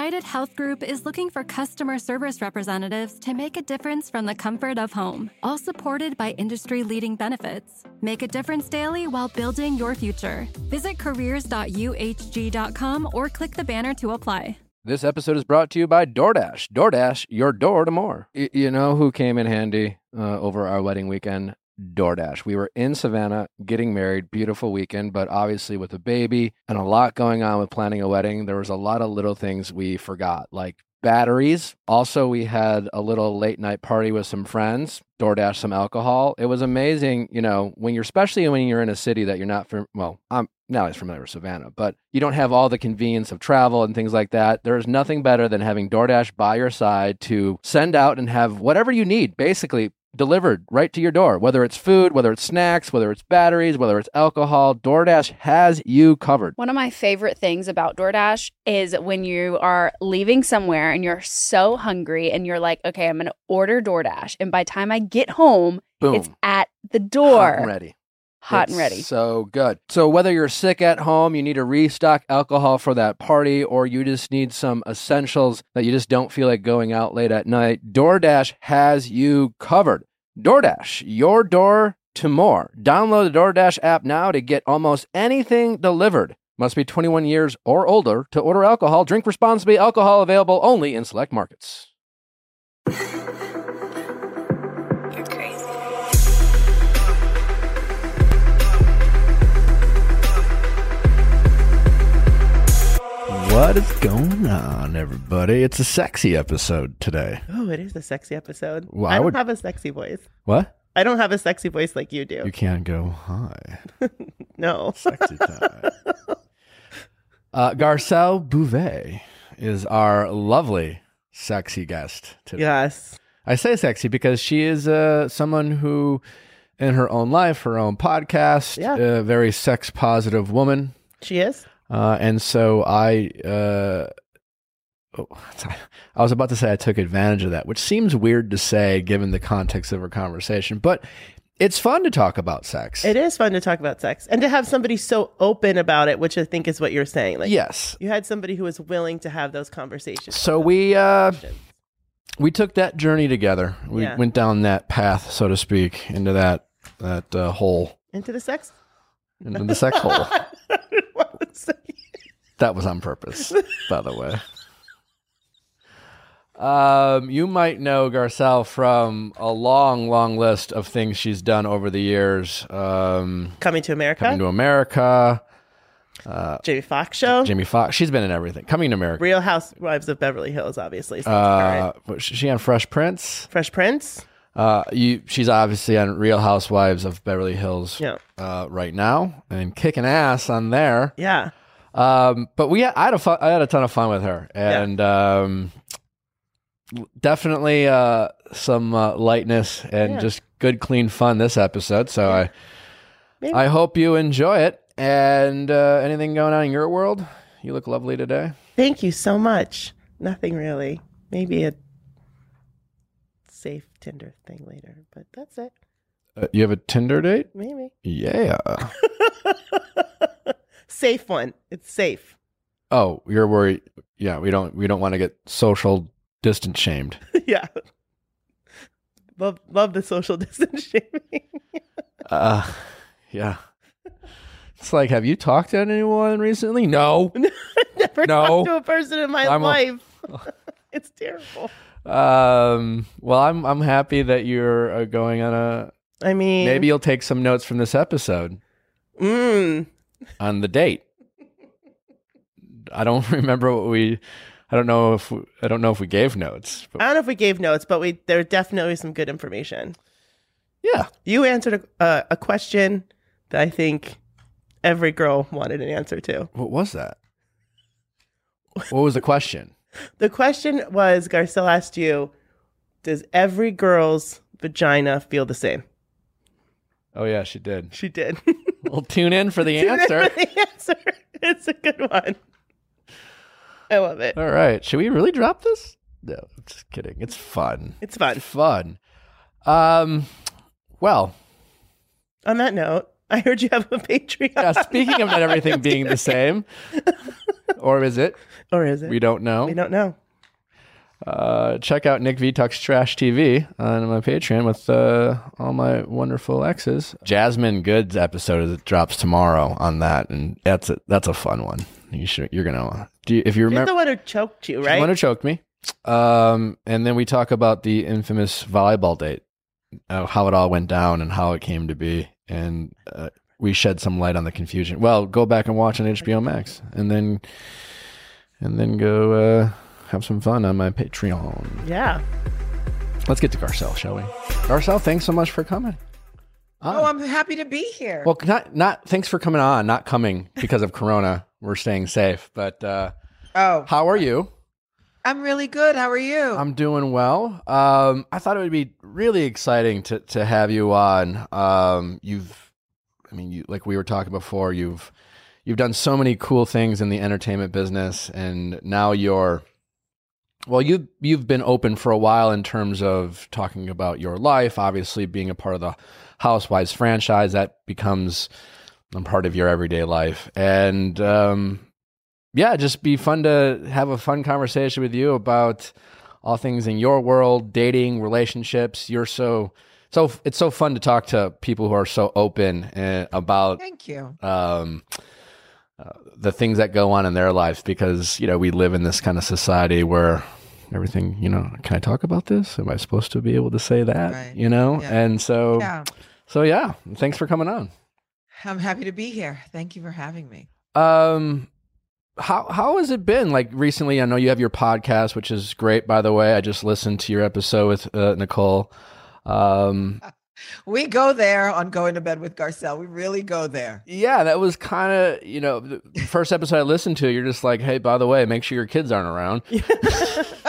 United Health Group is looking for customer service representatives to make a difference from the comfort of home, all supported by industry leading benefits. Make a difference daily while building your future. Visit careers.uhg.com or click the banner to apply. This episode is brought to you by DoorDash. DoorDash, your door to more. Y- you know who came in handy uh, over our wedding weekend? DoorDash. We were in Savannah getting married, beautiful weekend, but obviously with a baby and a lot going on with planning a wedding, there was a lot of little things we forgot, like batteries. Also, we had a little late night party with some friends, DoorDash some alcohol. It was amazing, you know, when you're especially when you're in a city that you're not from well, I'm now he's familiar with Savannah, but you don't have all the convenience of travel and things like that. There is nothing better than having DoorDash by your side to send out and have whatever you need, basically delivered right to your door. Whether it's food, whether it's snacks, whether it's batteries, whether it's alcohol, DoorDash has you covered. One of my favorite things about DoorDash is when you are leaving somewhere and you're so hungry and you're like, okay, I'm going to order DoorDash. And by the time I get home, Boom. it's at the door. And ready. Hot It's and ready. So good. So whether you're sick at home, you need to restock alcohol for that party, or you just need some essentials that you just don't feel like going out late at night, DoorDash has you covered. DoorDash, your door to more. Download the DoorDash app now to get almost anything delivered. Must be 21 years or older to order alcohol. Drink responsibly. Alcohol available only in select markets. What is going on, everybody? It's a sexy episode today. Oh, it is a sexy episode. Well, I, I don't would- have a sexy voice. What? I don't have a sexy voice like you do. You can't go high. no. Sexy time. uh, Garcelle Beauvais is our lovely, sexy guest today. yes. I say sexy because she is uh, someone who, in her own life, her own podcast, Yeah. a very sex positive woman. She is. Uh, and so I, uh, oh, I was about to say I took advantage of that, which seems weird to say given the context of our conversation, but it's fun to talk about sex. It is fun to talk about sex and to have somebody so open about it, which I think is what you're saying. Like, yes. you had somebody who was willing to have those conversations. So we, uh, we took that journey together. We Yeah. went down that path, so to speak, into that, that, uh, hole, Into the sex? into the sex hole. That? Was on purpose, by the way. Um, you might know Garcelle from a long, long list of things she's done over the years. Um, Coming to America? Coming to America, Jamie Foxx show? Jamie Foxx. She's been in everything. Coming to America. Real Housewives of Beverly Hills, obviously. So Uh, was she on Fresh Prince? Fresh Prince? Uh, you. She's obviously on Real Housewives of Beverly Hills. Yeah. Uh, right now and kicking ass on there. Yeah. Um, but we I had a fun, I had a ton of fun with her, and um, definitely uh, some uh, lightness and Yeah. just good, clean fun this episode. So I Maybe. I hope you enjoy it. And uh, anything going on in your world? You look lovely today. Thank you so much. Nothing really. Maybe a Tinder thing later, but that's it. Uh, you have a Tinder date? Maybe. Yeah. safe one. It's safe. oh, you're worried? Yeah, we don't we don't want to get social distance shamed. yeah. Love love the social distance shaming. Uh, yeah. It's like, have you talked to anyone recently? No. Never No. talked to a person in my I'm a- life. it's terrible. Um, well, I'm I'm happy that you're uh, going on a. I mean, Maybe you'll take some notes from this episode Mm, on the date. I don't remember what we. I don't know if we, I don't know if we gave notes. But I don't know if we gave notes, but we there definitely some good information. yeah, You answered a, uh, a question that I think every girl wanted an answer to. what was that? What was the question? The question was Garcelle asked you, does every girl's vagina feel the same? Oh yeah, she did. She did. Well, tune in for the answer. the answer. It's a good one. I love it. All right, should we really drop this? No, I'm just kidding. It's fun. It's fun. Fun. Um, well, On that note, I heard you have a Patreon. Yeah, speaking of not everything being the same, or is it? or is it? We don't know. We don't know. uh, check out Nick V Talks Trash TV on my Patreon with uh, all my wonderful exes. Jasmine Goode's episode that drops tomorrow on that, and that's a that's a fun one. You should you're gonna do you, if you You're remember the one who choked you, the right? one who choked me. Um, and then we talk about the infamous volleyball date, uh, how it all went down, and how it came to be, and uh, we shed some light on the confusion. Well, go back and watch on HBO Max, and then and then go uh, have some fun on my Patreon. yeah. Let's get to Garcelle, shall we? Garcelle, thanks so much for coming. Oh, I'm happy to be here. well, not not thanks for coming on, not coming because of Corona. We're staying safe, but uh, oh, how are you? I'm really good. How are you? I'm doing well. Um, I thought it would be really exciting to to have you on. Um, you've, I mean, you, like we were talking before, you've you've done so many cool things in the entertainment business, and now you're, well, you you've been open for a while in terms of talking about your life. Obviously, being a part of the Housewives franchise, that becomes a part of your everyday life, and um, yeah, just be fun to have a fun conversation with you about all things in your world, dating, relationships. You're so so it's so fun to talk to people who are so open uh, about Thank you. um, uh, the things that go on in their lives because you know we live in this kind of society where everything you know can I talk about this? Am I supposed to be able to say that? Right. You know, Yeah. and so Yeah, so yeah. Thanks for coming on. I'm happy to be here. Thank you for having me. Um, how how has it been? Like recently, I know you have your podcast, which is great. By the way, I just listened to your episode with uh, Nicole. Um, We go there on going to bed with Garcelle. We really go there. yeah, that was kind of you know the first episode I listened to. You're just like, hey, by the way, make sure your kids aren't around.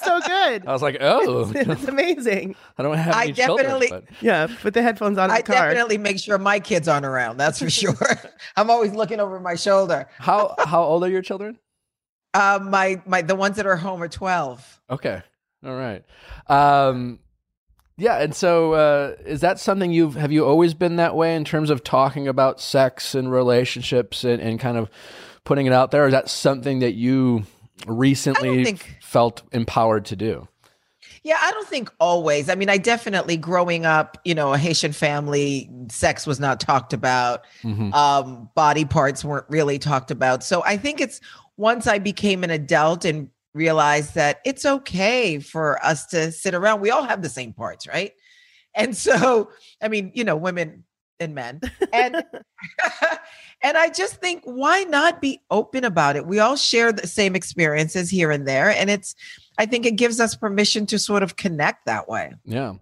That's why it's so good. I was like, oh, it's amazing. I don't have I any children. definitely- But Yeah, put the headphones on I the car. definitely make sure my kids aren't around. That's for sure. I'm always looking over my shoulder. how how old are your children? Uh, my my the ones that are home are 12. Okay, all right. Um, yeah, and so uh, is that something you've have you always been that way in terms of talking about sex and relationships and, and kind of putting it out there? Or is that something that you recently think- felt empowered to do? Yeah, I don't think always. I mean, I definitely growing up, you know, a Haitian family, sex was not talked about. Mhm. Um, body parts weren't really talked about. So I think it's once I became an adult and realized that it's okay for us to sit around. We all have the same parts, right? And so, I mean, you know, women and men. And and I just think why not be open about it? We all share the same experiences here and there and it's I think it gives us permission to sort of connect that way. Yeah.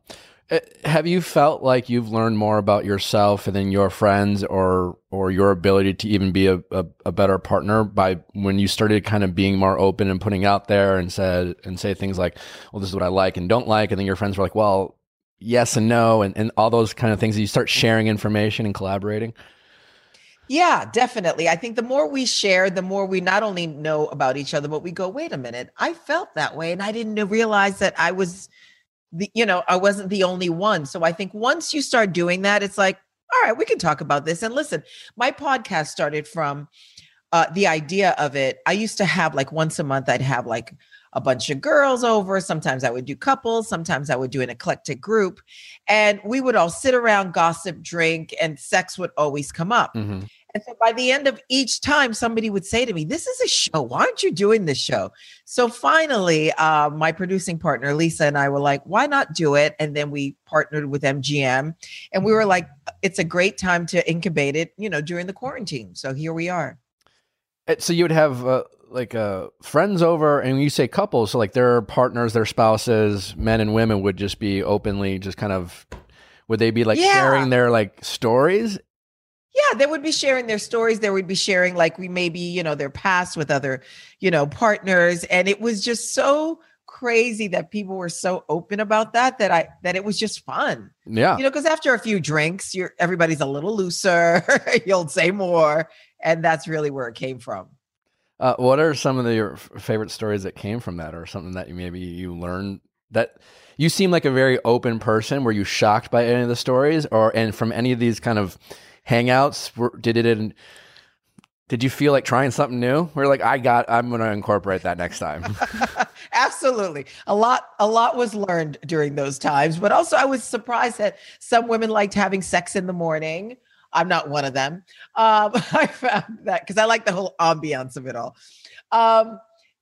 Uh, Have you felt like you've learned more about yourself and then your friends or or your ability to even be a, a, a better partner by when you started kind of being more open and putting out there and said and say things like, well, this is what I like and don't like, and then your friends were like, well, yes and no, and, and all those kind of things. You start sharing information and collaborating. Yeah, definitely. I think the more we share, the more we not only know about each other, but we go, wait a minute, I felt that way. And I didn't realize that I was the, you know, I wasn't the only one. So I think once you start doing that, it's like, all right, we can talk about this. And listen, my podcast started from uh, the idea of it. I used to have like once a month, I'd have like a bunch of girls over. Sometimes I would do couples. Sometimes I would do an eclectic group. And we would all sit around, gossip, drink, and sex would always come up. Mhm. And so by the end of each time, somebody would say to me, This is a show. Why aren't you doing this show? So finally, uh, my producing partner, Lisa, and I were like, Why not do it? And then we partnered with MGM and we were like, It's a great time to incubate it, you know, during the quarantine. So here we are. Uh, So you would have uh, like uh, friends over, and when you say couples, so like their partners, their spouses, men and women would just be openly, just kind of, would they be like Yeah. sharing their like stories? Yeah, they would be sharing their stories. They would be sharing, like, we maybe, you know, their past with other, you know, partners. And it was just so crazy that people were so open about that that I that it was just fun. Yeah. you know because after a few drinks you're everybody's a little looser you'll say more and that's really where it came from Uh, what are some of the, your favorite stories that came from that, or something that you maybe you learned That you seem like a very open person. Were you shocked by any of the stories, or and from any of these kind of hangouts? Were, did it? In, did you feel like trying something new? We're like, I got. I'm going to incorporate that next time. Absolutely. A lot a lot was learned during those times, but also I was surprised that some women liked having sex in the morning. I'm not one of them. Um, I found that because I like the whole ambiance of it all. Um,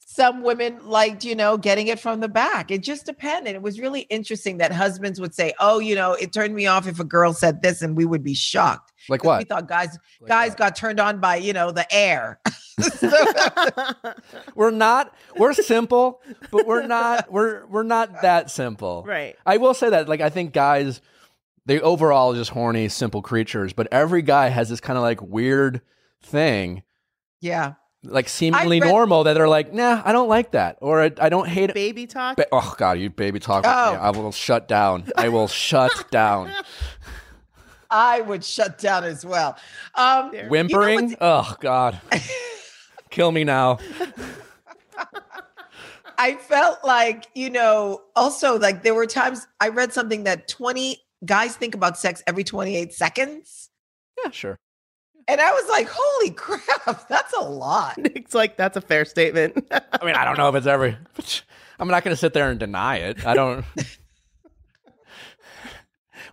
some women liked, you know, getting it from the back. It just depended. It was really interesting that husbands would say, "Oh, you know, it turned me off if a girl said this," and we would be shocked. Like what? We thought guys Like guys what? got turned on by, you know, the air. We're not. We're simple, but we're not. We're we're not that simple. right. I will say that. Like I think guys, they overall are just horny, simple creatures. But every guy has this kind of like weird thing, yeah. like seemingly read- normal, that they're like, nah, I don't like that, or I, I don't hate it. Baby talk. Ba- oh God, you baby talk. with me. Oh. I will shut down. I will shut down. I would shut down as well. Um. Whimpering. oh God, kill me now. I felt like, you know, also like there were times I read something that 20 guys think about sex every 28 seconds. Yeah, sure. And I was like, holy crap, that's a lot. It's like that's a fair statement. I mean, I don't know if it's every. I'm not going to sit there and deny it. I don't.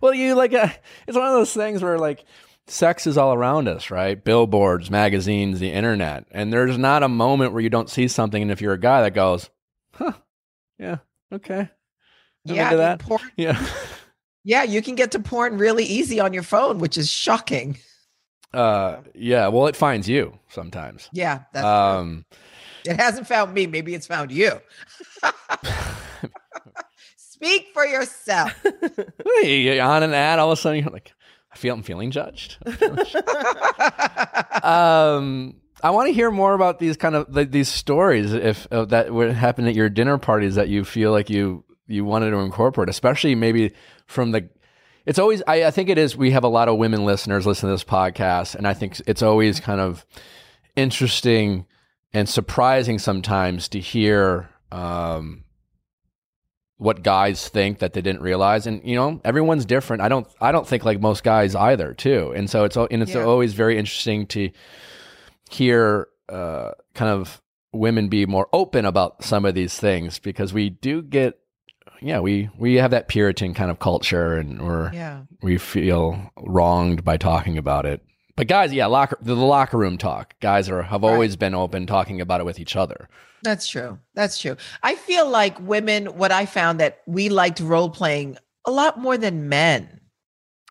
well, you like, uh, it's one of those things where like sex is all around us, right? Billboards, magazines, the internet, and there's not a moment where you don't see something. And if you're a guy that goes, "Huh, yeah, okay, I'm yeah, into that. porn, yeah." Yeah, you can get to porn really easy on your phone, which is shocking. Uh, yeah. Well, it finds you sometimes. Yeah, that's true. Um, it hasn't found me. Maybe it's found you. Speak for yourself. you're on an ad, all of a sudden you're like, I feel I'm feeling judged. um, I want to hear more about these kind of like, these stories, if uh, that would happen at your dinner parties that you feel like you you wanted to incorporate, especially maybe from the. It's always I, I think it is. We have a lot of women listeners listen to this podcast, and I think it's always kind of interesting and surprising sometimes to hear. Um, what guys think that they didn't realize and you know everyone's different i don't i don't think like most guys either too and so it's and it's Yeah. always very interesting to hear uh kind of women be more open about some of these things because we do get yeah we we have that puritan kind of culture and we're yeah. we feel wronged by talking about it but guys yeah locker the locker room talk guys are have Right. always been open talking about it with each other That's true. That's true. I feel like women, what I found that we liked role playing a lot more than men.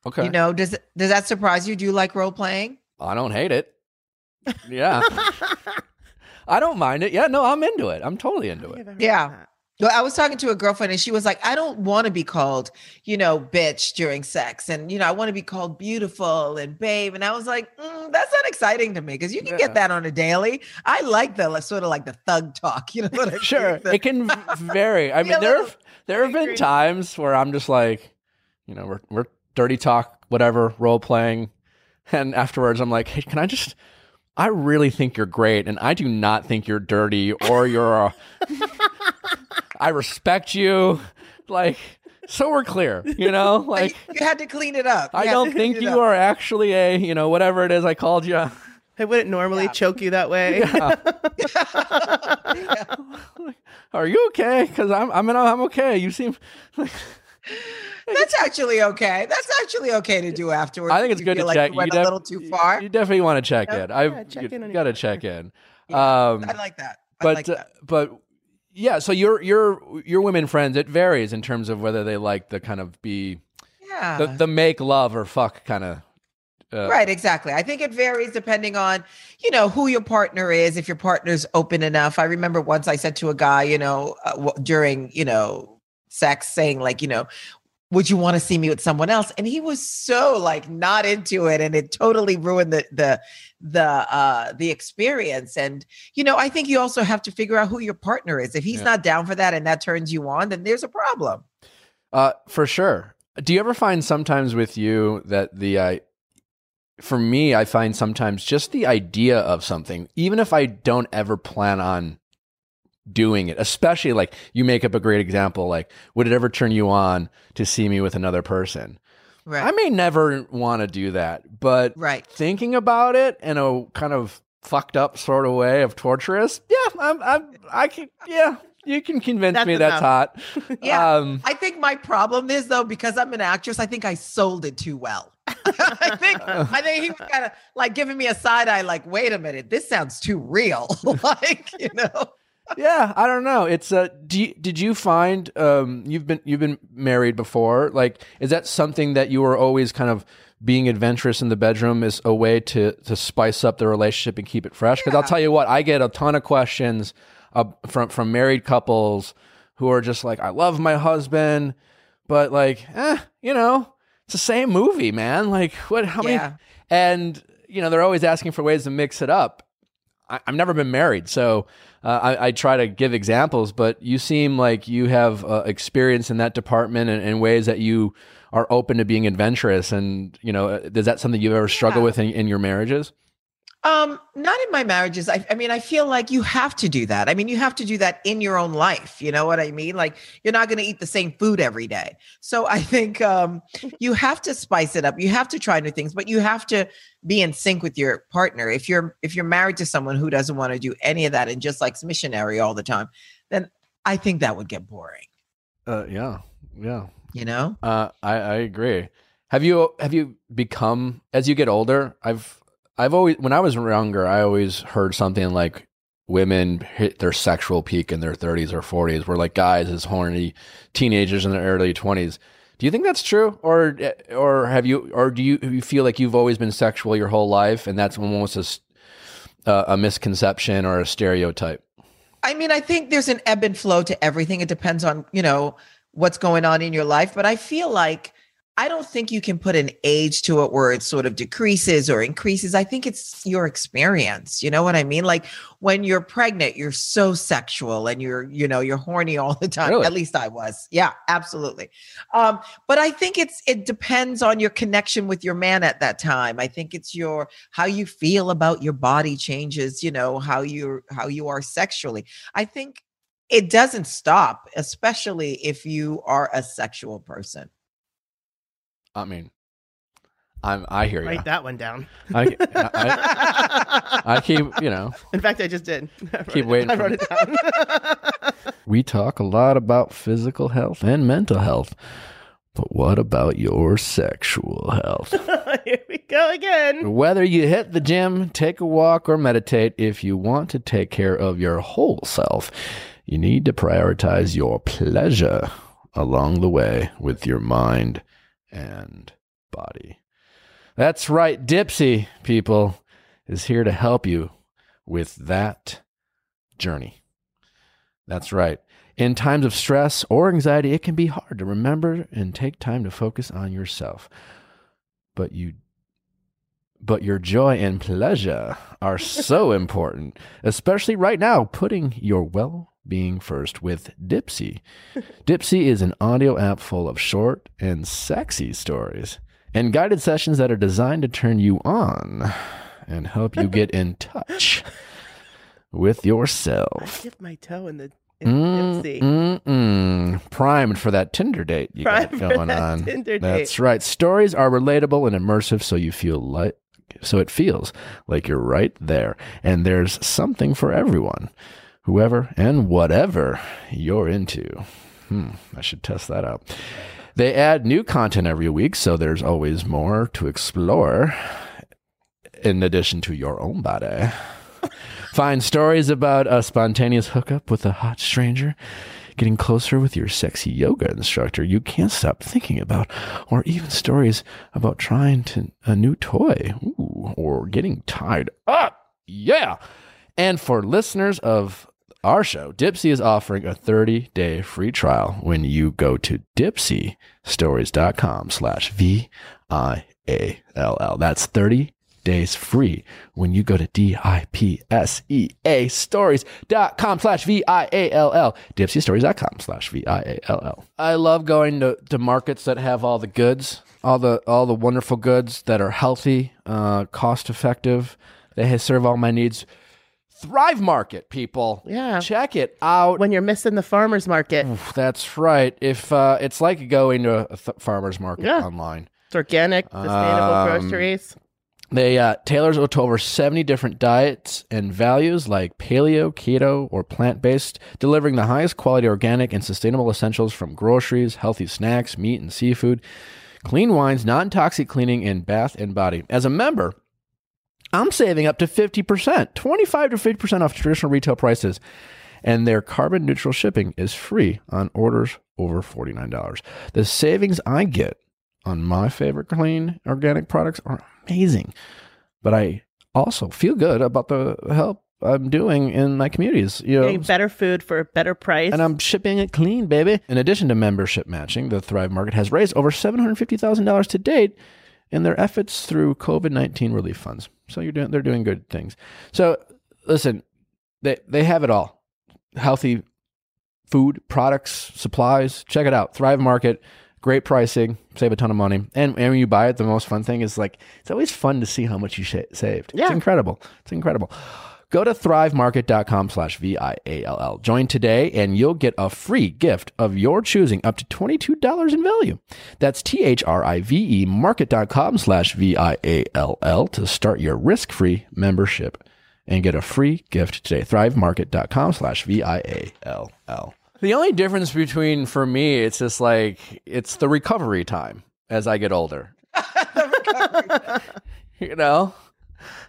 okay You know, does does that surprise you? Do you like role playing? i don't hate it yeah I don't mind it. Yeah, no, I'm into it. I'm totally into it. Yeah. Well, I was talking to a girlfriend and she was like, I don't want to be called, you know, bitch during sex. And, you know, I want to be called beautiful and babe. And I was like, mm, that's not exciting to me because you can Yeah. get that on a daily. I like the sort of like the thug talk, you know what I mean? Sure, The- it can vary. I mean, there have, there have been times where I'm just like, you know, we're we're dirty talk, whatever, role playing, and afterwards I'm like, hey, can I just? I really think you're great, and I do not think you're dirty or you're. A, I respect you, like so we're clear, you know, like. you, you had to clean it up. I don't think clean you up. are actually a, you know, whatever it is I called you. I wouldn't normally Yeah. choke you that way. Are you okay? Because I'm, I mean, I'm okay. You seem like That's actually okay. That's actually okay to do afterwards. I think it's you good to like check. You went def- a little too far. You definitely want to check Yeah, in. I yeah, check you in got to check in. Yeah, Um, I like that. I but like uh, that. but yeah. So your your your women friends, it varies in terms of whether they like the kind of be Yeah. the, the make love or fuck kind of. Uh, right, exactly. I think it varies depending on, you know, who your partner is. If your partner's open enough. I remember once I said to a guy, you know, uh, w- during, you know, sex, saying like, you know, would you want to see me with someone else? And he was so like not into it, and it totally ruined the the the uh the experience. And you know, I think you also have to figure out who your partner is. If he's Yeah. not down for that and that turns you on, then there's a problem. Uh, for sure. Do you ever find sometimes with you that the uh, for me, I find sometimes just the idea of something, even if I don't ever plan on doing it. Especially like you make up a great example. Like, would it ever turn you on to see me with another person? Right. I may never want to do that, but Right. thinking about it in a kind of fucked up sort of way of torturous, yeah, I'm, I'm, I can, yeah, you can convince That's me that's hot. Yeah. Um, I think my problem is though, because I'm an actress, I think I sold it too well. I think I think he was kind of like giving me a side eye, like, wait a minute, this sounds too real. like, you know. Yeah, I don't know. It's uh, do you, did you find um, you've been you've been married before? Like, is that something that you were always kind of being adventurous in the bedroom is a way to to spice up the relationship and keep it fresh? Because I'll tell you what, I get a ton of questions uh, from from married couples who are just like, I love my husband, but like, eh, you know, it's the same movie, man. Like, what? How many? Yeah. And you know, they're always asking for ways to mix it up. I, I've never been married, so uh, I, I try to give examples. But you seem like you have uh, experience in that department and, and ways that you are open to being adventurous. And you know, is that something you've ever struggled Yeah. with in, in your marriages? Um, not in my marriages. I, I mean, I feel like you have to do that. I mean, you have to do that in your own life. You know what I mean? Like you're not going to eat the same food every day. So I think um, you have to spice it up. You have to try new things, but you have to be in sync with your partner. If you're if you're married to someone who doesn't want to do any of that and just likes missionary all the time, then I think that would get boring. Uh, yeah, yeah. You know? Uh, I, I agree. Have you have you become as you get older? I've I've always when I was younger, I always heard something like women hit their sexual peak in their 30s or 40s, where like guys as horny teenagers in their early 20s. Do you think that's true, or eh, or have you or do you you feel like you've always been sexual your whole life, and that's almost a a misconception or a stereotype? I mean, I think there's an ebb and flow to everything. It depends on, you know, what's going on in your life. But I feel like I don't think you can put an age to it where it sort of decreases or increases. I think it's your experience. You know what I mean? Like when you're pregnant, you're so sexual and you're, you know, you're horny all the time. Really? At least I was. Yeah, absolutely. Um, but I think it's it depends on your connection with your man at that time. I think it's your how you feel about your body changes, you know, how you how you are sexually. I think it doesn't stop, especially if you are a sexual person. I mean, I'm I hear you. Write that one down. I, I, I keep you know. In fact, I just did. I wrote Keep it- waiting I for wrote it down. We talk a lot about physical health and mental health, but what about your sexual health? Here we go again. Whether you hit the gym, take a walk, or meditate, if you want to take care of your whole self, you need to prioritize your pleasure along the way with your mind and body. That's right, Dipsea, people, is here to help you with that journey. That's right. In times of stress or anxiety, it can be hard to remember and take time to focus on yourself. But you but your joy and pleasure are so important, especially right now, putting your well being first with Dipsea. Dipsea is an audio app full of short and sexy stories and guided sessions that are designed to turn you on and help you get in touch with I yourself. dipped my toe in the in mm, Dipsea. Mm, mm. Primed for that Tinder date you Primed got for going that on. Tinder That's date. right. Stories are relatable and immersive, so you feel like so it feels like you're right there. And there's something for everyone, whoever and whatever you're into. Hmm, I should test that out. They add new content every week, so there's always more to explore in addition to your own body. Find stories about a spontaneous hookup with a hot stranger, getting closer with your sexy yoga instructor you can't stop thinking about, or even stories about trying to, a new toy ooh, or getting tied up. Yeah. And for listeners of our show, Dipsea is offering a 30-day free trial when you go to dipseastories.com slash V-I-A-L-L. That's 30 days free when you go to D-I-P-S-E-A stories.com slash V-I-A-L-L. Dipseastories.com slash V-I-A-L-L. I love going to, to markets that have all the goods, all the all the wonderful goods that are healthy, uh, cost effective. They serve all my needs Thrive Market, people. Yeah. Check it out. When you're missing the farmer's market, Oof, That's right. If uh, it's like going to a th- farmer's market Yeah. online. it's organic, sustainable Um, groceries. They uh, tailors to over 70 different diets and values like paleo, keto, or plant based, delivering the highest quality organic and sustainable essentials from groceries, healthy snacks, meat, and seafood, clean wines, non toxic cleaning, and bath and body. As a member, I'm saving up to 50%, 25 to 50% off traditional retail prices. And their carbon neutral shipping is free on orders over $49. The savings I get on my favorite clean organic products are amazing. But I also feel good about the help I'm doing in my communities. You know, Getting better food for a better price. and I'm shipping it clean, baby. In addition to membership matching, the Thrive Market has raised over $750,000 to date in their efforts through COVID 19 relief funds. So you're doing, they're doing good things. So listen, they, they have it all healthy food, products, supplies. Check it out. Thrive Market, great pricing, save a ton of money. And, and when you buy it, the most fun thing is like, it's always fun to see how much you sh- saved. It's incredible. It's incredible. Go to thrivemarket.com slash V-I-A-L-L. Join today and you'll get a free gift of your choosing up to $22 in value. That's T-H-R-I-V-E market.com slash V-I-A-L-L to start your risk-free membership and get a free gift today. Thrivemarket.com slash V-I-A-L-L. The only difference between, for me, it's just like, it's the recovery time as I get older. you know?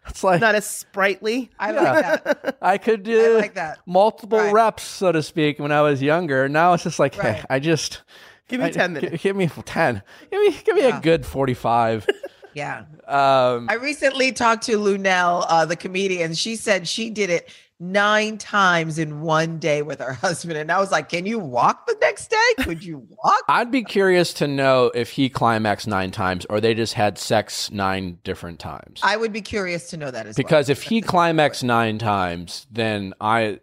It's like, Not as sprightly. I like that. I could do I like that. multiple Right. reps, so to speak, when I was younger. Now it's just like, hey, I just Give me I- 10 gi- minutes. Give me ten. Give me give me Yeah. a good forty five. Yeah. um, I recently talked to Luenell, uh, the comedian. She said she did it nine times in one day with her husband. And I was like, Can you walk the next day? Could you walk? I'd be curious to know if he climaxed nine times or they just had sex nine different times. I would be curious to know that as well. because if he climaxed nine times, then I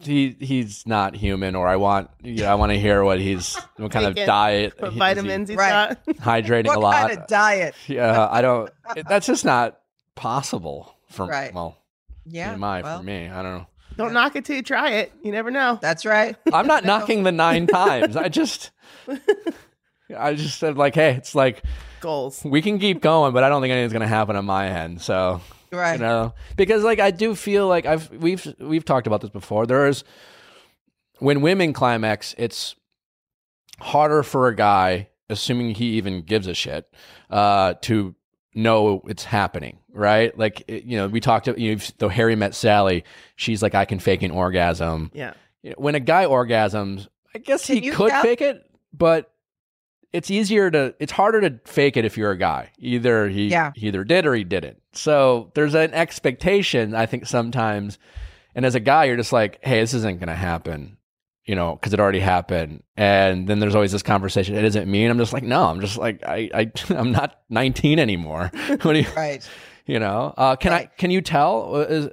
he he's not human, or I want you know, I want to hear what he's what kind of diet, What he- is he vitamins he's Right. got. hydrating what a lot. kind of diet? yeah, I don't. it- that's just not possible for Right. well, Yeah. my well, for me. I don't know. Don't knock it till you try it. You never know. That's right. I'm not knocking the nine times. I just, I just said like, hey, it's like Goals. we can keep going, but I don't think anything's gonna happen on my end. So Right. you know, because like I do feel like I've we've we've talked about this before. There is when women climax, it's harder for a guy, assuming he even gives a shit, uh, to know it's happening, right? Like it- you know, we talked. to You know, though Harry met Sally, she's like, I can fake an orgasm. Yeah. You know, when a guy orgasms, I guess Can he could tell? fake it, but it's easier to it's harder to fake it if you're a guy. Either he, Yeah. he either did or he didn't. So there's an expectation, I think sometimes. And as a guy, you're just like, hey, this isn't gonna happen, you know, because it already happened. And then there's always this conversation. It isn't me, and I'm just like, no, I'm just like, I, I I'm not 19 anymore. what do you, Right. you know? Uh, can I can you tell? Uh, Is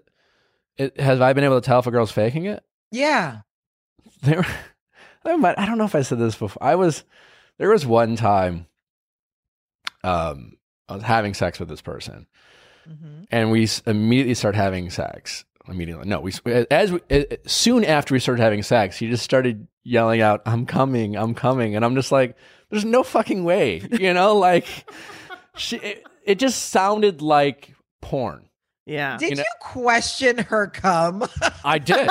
it, has I been able to tell if a girl's faking it? Yeah. there I might- I don't know if I said this before. I was there was one time um I was having sex with this person Mhm. and we immediately start having sex. Immediately. No, we as we, uh, soon after we started having sex, he just started yelling out, "I'm coming, I'm coming." And I'm just like, there's no fucking way. You know, like she it, it just sounded like porn. Yeah. Did You you, question her cum? I did.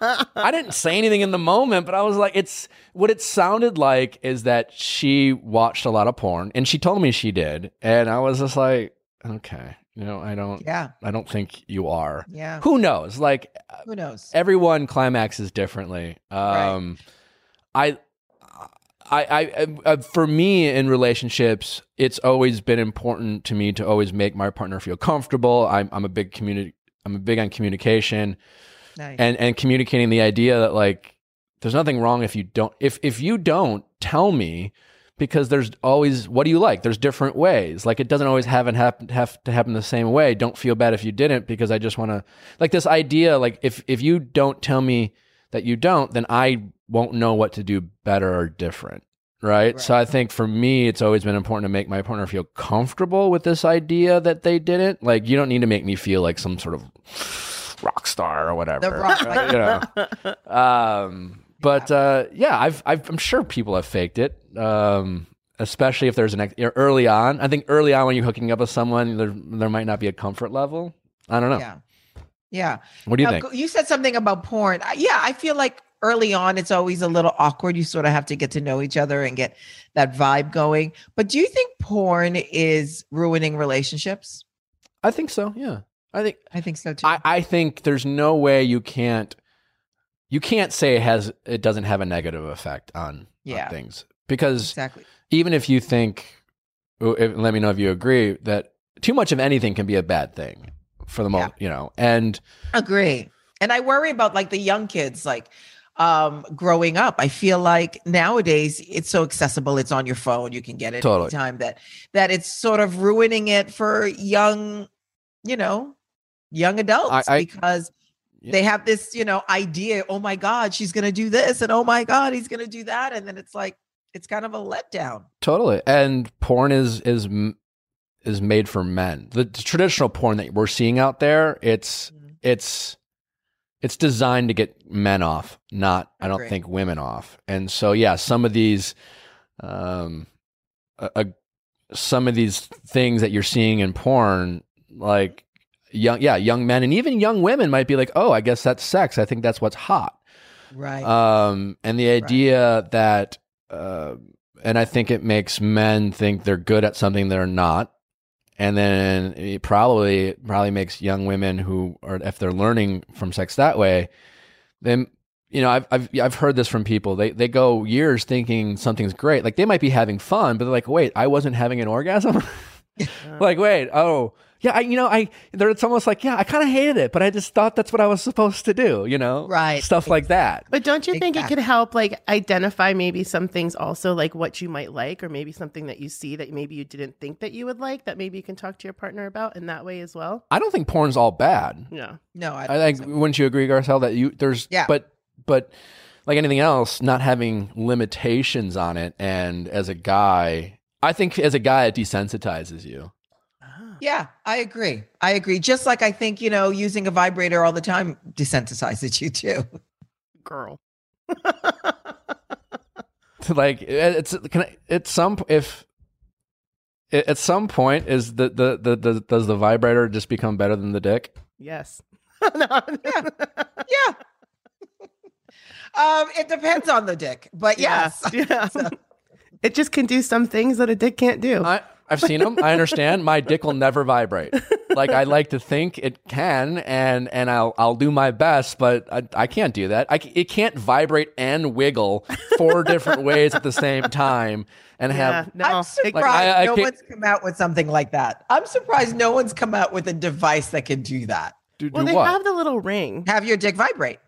I didn't say anything in the moment, but I was like, it's what it sounded like is that she watched a lot of porn and she told me she did. And I was just like, okay, you know, I don't, yeah. I don't think you are. Yeah. Who knows? Like Who knows? everyone climaxes differently. Um, I, I, I, uh, for me in relationships, it's always been important to me to always make my partner feel comfortable. I'm, I'm a big community. I'm a big on communication Nice. and and communicating the idea that like there's nothing wrong if you don't if if you don't tell me because there's always what do you like there's different ways like it doesn't always have and happen have to happen the same way don't feel bad if you didn't because i just want to like this idea like if if you don't tell me that you don't then i won't know what to do better or different right? so i think for me it's always been important to make my partner feel comfortable with this idea that they didn't like you don't need to make me feel like some sort of rock star or whatever. The rock, you know. Um, but uh, yeah, I've, I've I'm sure people have faked it. Um, especially if there's an ex- early on. I think early on when you're hooking up with someone, there there might not be a comfort level. I don't know. Yeah. Yeah. What do you Now, think? You said something about porn. Yeah, I feel like early on it's always a little awkward. You sort of have to get to know each other and get that vibe going. But do you think porn is ruining relationships? I think so. Yeah, I think I think so too. I, I think there's no way you can't you can't say it has it doesn't have a negative effect on, on things because exactly. even if you think oh, if, let me know if you agree that too much of anything can be a bad thing for the Yeah. moment you know and Agree. And I worry about like the young kids, like um growing up. I feel like nowadays it's so accessible, it's on your phone, you can get it Totally. anytime that that it's sort of ruining it for young, you know, young adults I- because Yeah. they have this, you know, idea, oh my God, she's gonna do this, and oh my God, he's gonna do that. And then it's like it's kind of a letdown. totally and porn is is is made for men the, the traditional porn that we're seeing out there it's Mhm. it's it's designed to get men off not i don't Agree. think women off and so yeah some of these um a, a- some of these things that you're seeing in porn like young yeah young men and even young women might be like oh i guess that's sex i think that's what's hot Right. um, and the idea that, uh, and I think it makes men think they're good at something they're not, and then it probably probably makes young women who are if they're learning from sex that way, then you know I've I've I've heard this from people. They they go years thinking something's great, like they might be having fun, but they're like, wait, I wasn't having an orgasm. like wait, oh. Yeah, I, you know, I there it's almost like yeah, I kind of hated it, but I just thought that's what I was supposed to do, you know, Right. Stuff like that. But don't you think it could help like identify maybe some things also like what you might like or maybe something that you see that maybe you didn't think that you would like that maybe you can talk to your partner about in that way as well? I don't think porn's all bad. Yeah. no, I, I don't think so. wouldn't you agree, Garcelle, that you there's Yeah. but but like anything else, not having limitations on it and as a guy I think as a guy it desensitizes you. Yeah, I agree. I agree. Just like I think, you know, using a vibrator all the time desensitizes you too. Girl. like it's can I, at some if at some point is the, the the the does the vibrator just become better than the dick? yes. No. Yeah. yeah. um, it depends on the dick, but yes. Yeah. It just can do some things that a dick can't do. I I've seen them. I understand. My dick will never vibrate. Like I like to think it can, and and I'll I'll do my best, but I, I can't do that. I c- it can't vibrate and wiggle four different ways at the same time and yeah. have. No. I'm It- surprised I- I no can't- one's come out with something like that. I'm surprised no one's come out with a device that can do that. Do, do well, they what? have the little ring. Have your dick vibrate.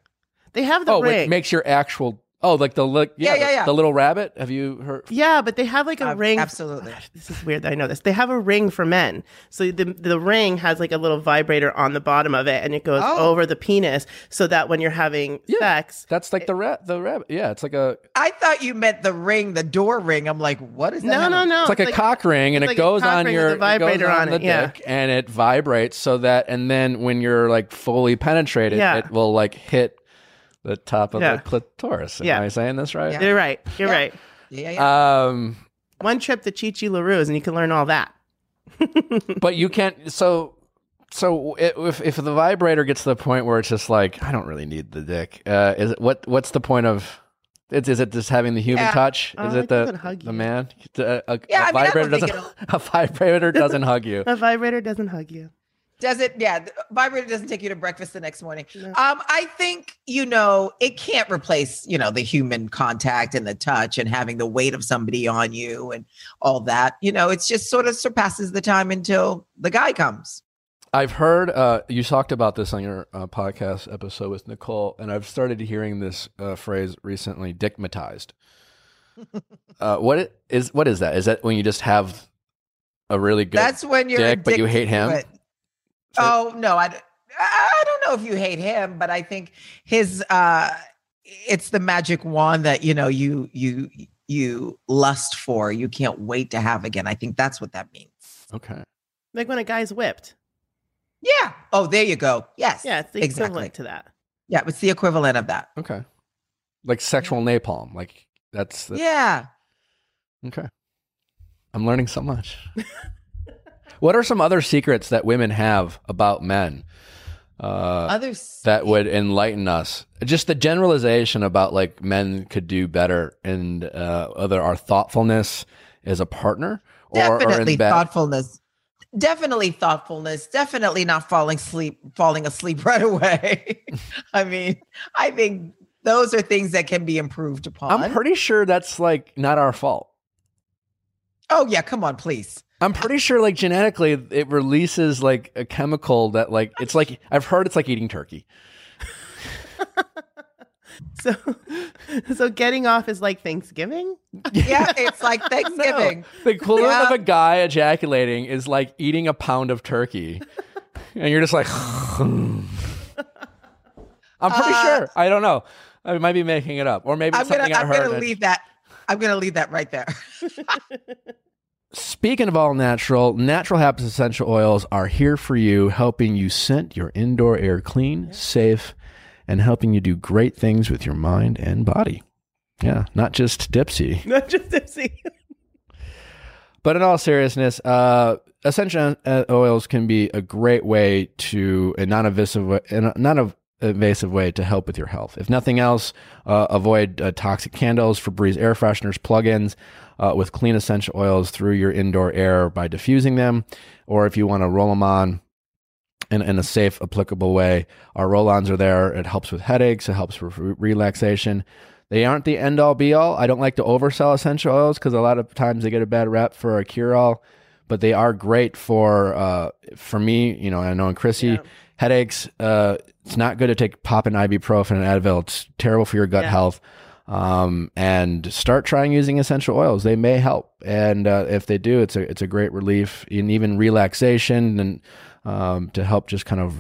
They have the oh, ring. it makes your actual. Oh, like the look. Yeah, Yeah, yeah, the- yeah. The little rabbit. Have you heard? Yeah, but they have like a Uh, ring. absolutely. This is weird that I know this. They have a ring for men. So the the ring has like a little vibrator on the bottom of it and it goes Oh. over the penis so that when you're having Yeah. sex, That's like the rat. The rabbit. Yeah, it's like a. I thought you meant the ring, the door ring. I'm like, what is that? no, no, no. It's like a cock ring, and it like goes on ring your vibrator it goes on the it, yeah. dick, and it vibrates so that, and then when you're like fully penetrated, Yeah. it will like hit the top of Yeah. the clitoris. Am Yeah. I saying this right? Yeah. You're right. You're Yeah. right. Yeah, yeah. Um, One trip to Chi Chi LaRue's and you can learn all that. but you can't. So, so if if the vibrator gets to the point where it's just like I don't really need the dick, uh, is it what? What's the point of? Is, is it just having the human Yeah. touch? Is it it the hug the man? A, a- Yeah, a I mean, I vibrator doesn't. A vibrator doesn't hug you. A vibrator doesn't hug you. Does it? Yeah, vibrator doesn't take you to breakfast the next morning. No. Um, I think you know it can't replace you know the human contact and the touch and having the weight of somebody on you and all that. You know, it's just sort of surpasses the time until the guy comes. I've heard uh, you talked about this on your uh, podcast episode with Nicole, and I've started hearing this uh, phrase recently: "dickmatized." uh, what it is? What is that? Is that when you just have a really good? That's when you're dick, but you hate him? To it. Oh no, I, I don't know if you hate him, but I think his uh it's the magic wand that you know you you you lust for. You can't wait to have again. I think that's what that means. okay. Like when a guy's whipped. Yeah. Oh, there you go. Yes. Yeah, it's the exactly. equivalent to that. Yeah, it's the equivalent of that. Okay. Like sexual napalm. Like that's, that's Yeah. okay. I'm learning so much. what are some other secrets that women have about men? Uh, Others that would enlighten us. Just the generalization about like men could do better and uh, whether our thoughtfulness as a partner or, or definitely in bed. thoughtfulness. Definitely thoughtfulness. Definitely not falling sleep, falling asleep right away. I mean, I think those are things that can be improved upon. I'm pretty sure that's like not our fault. oh yeah, come on, please. I'm pretty sure like genetically it releases like a chemical that like it's like I've heard it's like eating turkey. So, so getting off is like Thanksgiving. Yeah, it's like Thanksgiving. No, the equivalent Yeah. of a guy ejaculating is like eating a pound of turkey. and you're just like I'm pretty Uh, sure. I don't know. I might be making it up. Or maybe I'm it's gonna, something I I'm heard. gonna leave that. I'm gonna leave that right there. Speaking of all natural, Natural Happiness essential oils are here for you, helping you scent your indoor air clean, safe, and helping you do great things with your mind and body. Yeah, not just Dipsea. Not just Dipsea. But in all seriousness, uh, essential uh, oils can be a great way to a non-invasive, way, a non-invasive way to help with your health. If nothing else, uh, avoid uh, toxic candles, Febreze air fresheners, plug-ins uh, with clean essential oils through your indoor air by diffusing them, or if you want to roll them on. In, in a safe, applicable way, our roll-ons are there. It helps with headaches. It helps with re- relaxation. They aren't the end all be all. I don't like to oversell essential oils because a lot of times they get a bad rep for a cure all, but they are great for uh, for me. You know, I know in Chrissy Yeah. headaches. Uh, it's not good to take pop and ibuprofen and Advil. It's terrible for your gut Yeah. health. Um, and start trying using essential oils. They may help, and uh, if they do, it's a it's a great relief and even relaxation and um, to help just kind of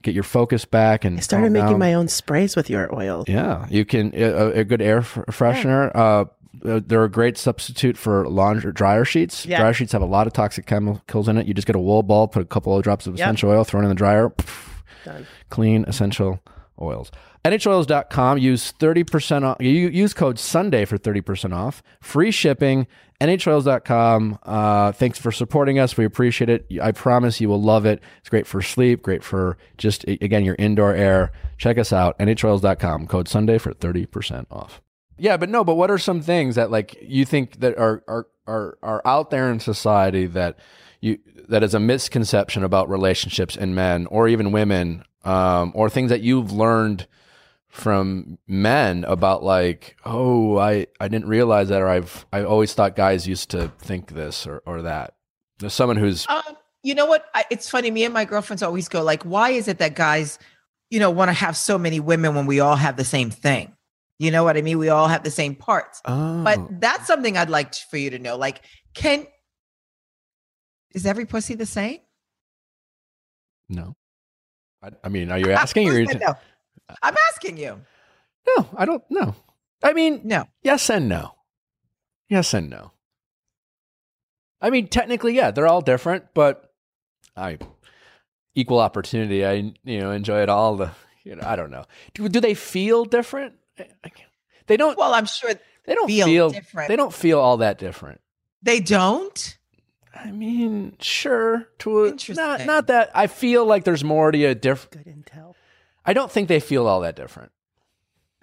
get your focus back and I started making down. my own sprays with your oil. Yeah, you can a, a good air f- freshener. Uh, uh, they're a great substitute for laundry dryer sheets. Yeah. Dryer sheets have a lot of toxic chemicals in it. You just get a wool ball, put a couple of drops of Yep. essential oil, throw it in the dryer. Done. Clean essential oils. NHOils.com. Use 30% off. You use code Sunday for 30% off. Free shipping. NHOils.com. Uh, thanks for supporting us. We appreciate it. I promise you will love it. It's great for sleep, great for just, again, your indoor air. Check us out. NHOils.com. Code Sunday for 30% off. Yeah, but no, but what are some things that like you think that are are are are out there in society that you that is a misconception about relationships in men or even women, um, or things that you've learned from men about like, oh, I I didn't realize that, or I've I always thought guys used to think this or or that. There's someone who's Um, you know what? I, it's funny. Me and my girlfriends always go like, "Why is it that guys, you know, want to have so many women when we all have the same thing?" You know what I mean? We all have the same parts. oh, But that's something I'd like for you to know. Like, can is every pussy the same? no. I, I mean, are you asking? Or no? I'm asking you. no, I don't know. I mean, No. Yes and no. Yes and no. I mean, technically, yeah, they're all different, but I equal opportunity. I you know enjoy it all. The you know I don't know. Do, do they feel different? I- I can't- They don't. Well, I'm sure they don't feel feel, different. They don't feel all that different. they don't. I mean, sure. To a, not not that. I feel like there's more to a different. Good intel. I don't think they feel all that different.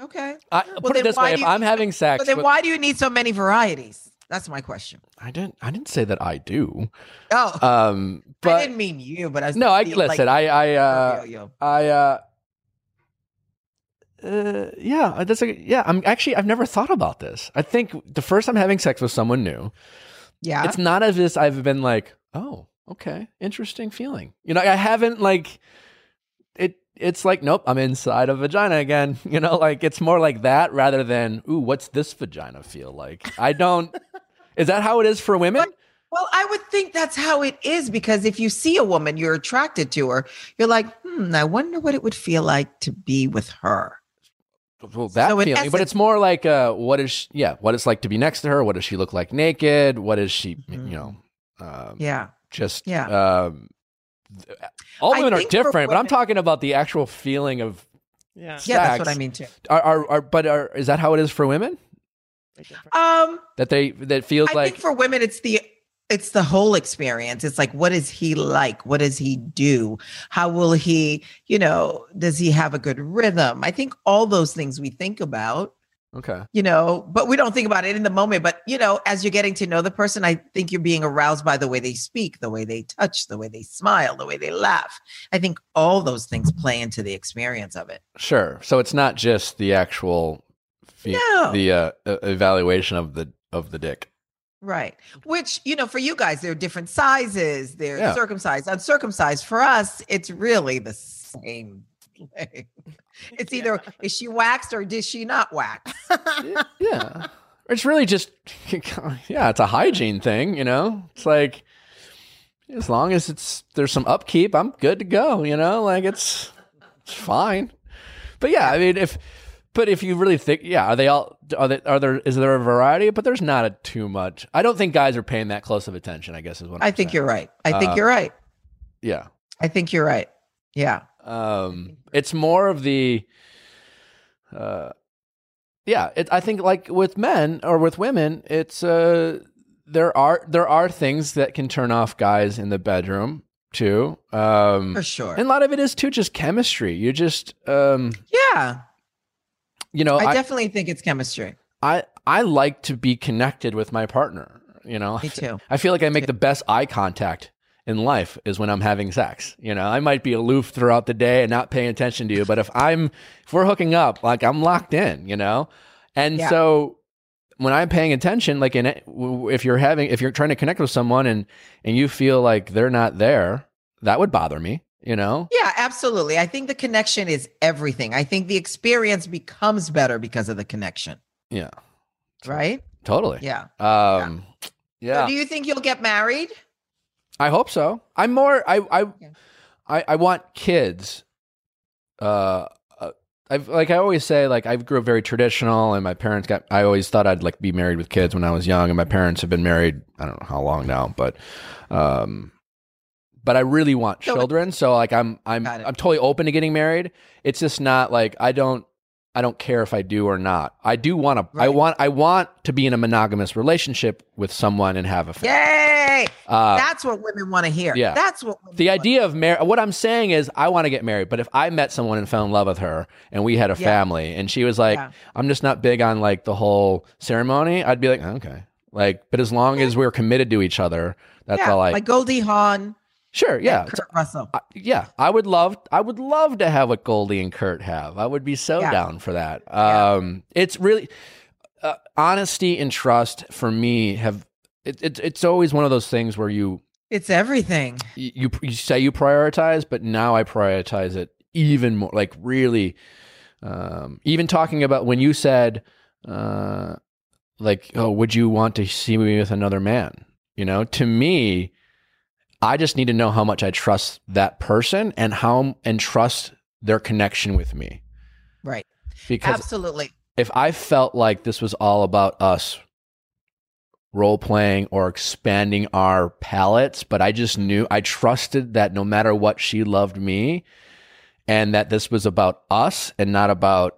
Okay. I, well, put it this way: if you, I'm having sex, But then with- why do you need so many varieties? That's my question. I didn't. I didn't say that I do. Oh, Um, but I didn't mean you, but I was No, I listen. like, I I uh, yo, yo. I uh, uh yeah, that's a yeah. I'm actually I've never thought about this. I think the first I'm having sex with someone new, yeah. it's not as if I've been like, oh, okay, interesting feeling. You know, I haven't like. It's like, nope, I'm inside a vagina again. You know, like it's more like that rather than, ooh, what's this vagina feel like? I don't. is that how it is for women? Well, I would think that's how it is because if you see a woman, you're attracted to her. You're like, hmm, I wonder what it would feel like to be with her. Well, that So in feeling, but it's more like uh, what is she, yeah, what it's like to be next to her. What does she look like naked? What is she, Mhm. you know, um, Yeah. just Yeah. um, all women are think for different, but I'm talking about the actual feeling of Yeah. Yeah, that's what I mean too. Are, are, are but are, is that how it is for women? Um, That they that feels I like think for women, it's the it's the whole experience. It's like, what is he like? What does he do? How will he? You know, does he have a good rhythm? I think all those things we think about. Okay. You know, but we don't think about it in the moment. But you know, as you're getting to know the person, I think you're being aroused by the way they speak, the way they touch, the way they smile, the way they laugh. I think all those things play into the experience of it. Sure. So it's not just the actual fe- No. the uh, evaluation of the of the dick. Right. Which, you know, for you guys, they're different sizes, they're Yeah. circumcised, uncircumcised. For us, it's really the same It's either is she waxed or did she not wax? yeah. It's really just yeah, it's a hygiene thing, you know? It's like as long as it's there's some upkeep, I'm good to go, you know? Like it's it's fine. But yeah, I mean if but if you really think yeah, are they all are they are there is there a variety? But there's not a too much. I don't think guys are paying that close of attention, I guess is what I I'm think saying. you're right. I think Uh, you're right. Yeah. I think you're right. Yeah. Um, it's more of the, uh, yeah. It, I think like with men or with women, it's uh, there are there are things that can turn off guys in the bedroom too. Um, For sure. and a lot of it is too just chemistry. You just, um, yeah. you know, I I, definitely think it's chemistry. I I like to be connected with my partner. You know, Me too. I feel like I make the best eye contact in life is when I'm having sex. You know, I might be aloof throughout the day and not paying attention to you, but if I'm if we're hooking up, like I'm locked in, you know? And Yeah. so when I'm paying attention, like in if you're having if you're trying to connect with someone and and you feel like they're not there, that would bother me, you know? Yeah, absolutely. I think the connection is everything. I think the experience becomes better because of the connection, Yeah. right? Totally. Yeah. Um yeah. So do you think you'll get married? I hope so. I'm more. I I Yeah. I, I want kids. Uh, uh, I've like I always say like I grew up very traditional, and my parents got. I always thought I'd like be married with kids when I was young, and my parents have been married. I don't know how long now, but um, but I really want children. So like I'm I'm I'm totally open to getting married. It's just not like I don't. I don't care if I do or not. I do want to. I want. I want to be in a monogamous relationship with someone and have a family. Yay! Uh, That's what women want to hear. yeah. That's what women the idea of marriage what i'm saying is i want to get married but if i met someone and fell in love with her and we had a Yeah. family and she was like Yeah. i'm just not big on like the whole ceremony i'd be like okay like but as long as we're committed to each other that's yeah, all i like Goldie Hawn. Sure yeah Kurt Russell. I- yeah i would love i would love to have what goldie and kurt have i would be so Yeah. down for that Yeah. um it's really uh, honesty and trust for me have it, it, it's always one of those things where you It's everything. you, you you say you prioritize, but now I prioritize it even more. Like really, um, even talking about when you said, uh, like, oh, would you want to see me with another man? You know, to me, I just need to know how much I trust that person and how and trust their connection with me. Right. Because Absolutely. if I felt like this was all about us role playing or expanding our palettes, but I just knew I trusted that no matter what, she loved me and that this was about us and not about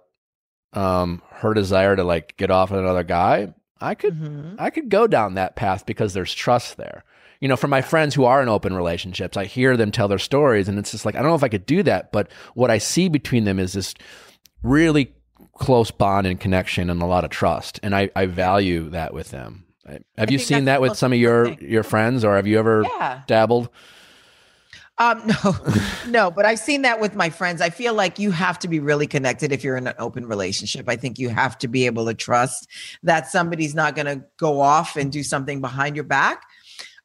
um, her desire to like get off with another guy. I could Mhm. I could go down that path because there's trust there. You know, for my friends who are in open relationships, I hear them tell their stories and it's just like I don't know if I could do that, but what I see between them is this really close bond and connection and a lot of trust. And I, I value that with them. I- Have you seen that with some of your thing. your friends or have you ever Yeah. dabbled? Um, no, no, but I've seen that with my friends. I feel like you have to be really connected if you're in an open relationship. I think you have to be able to trust that somebody's not going to go off and do something behind your back.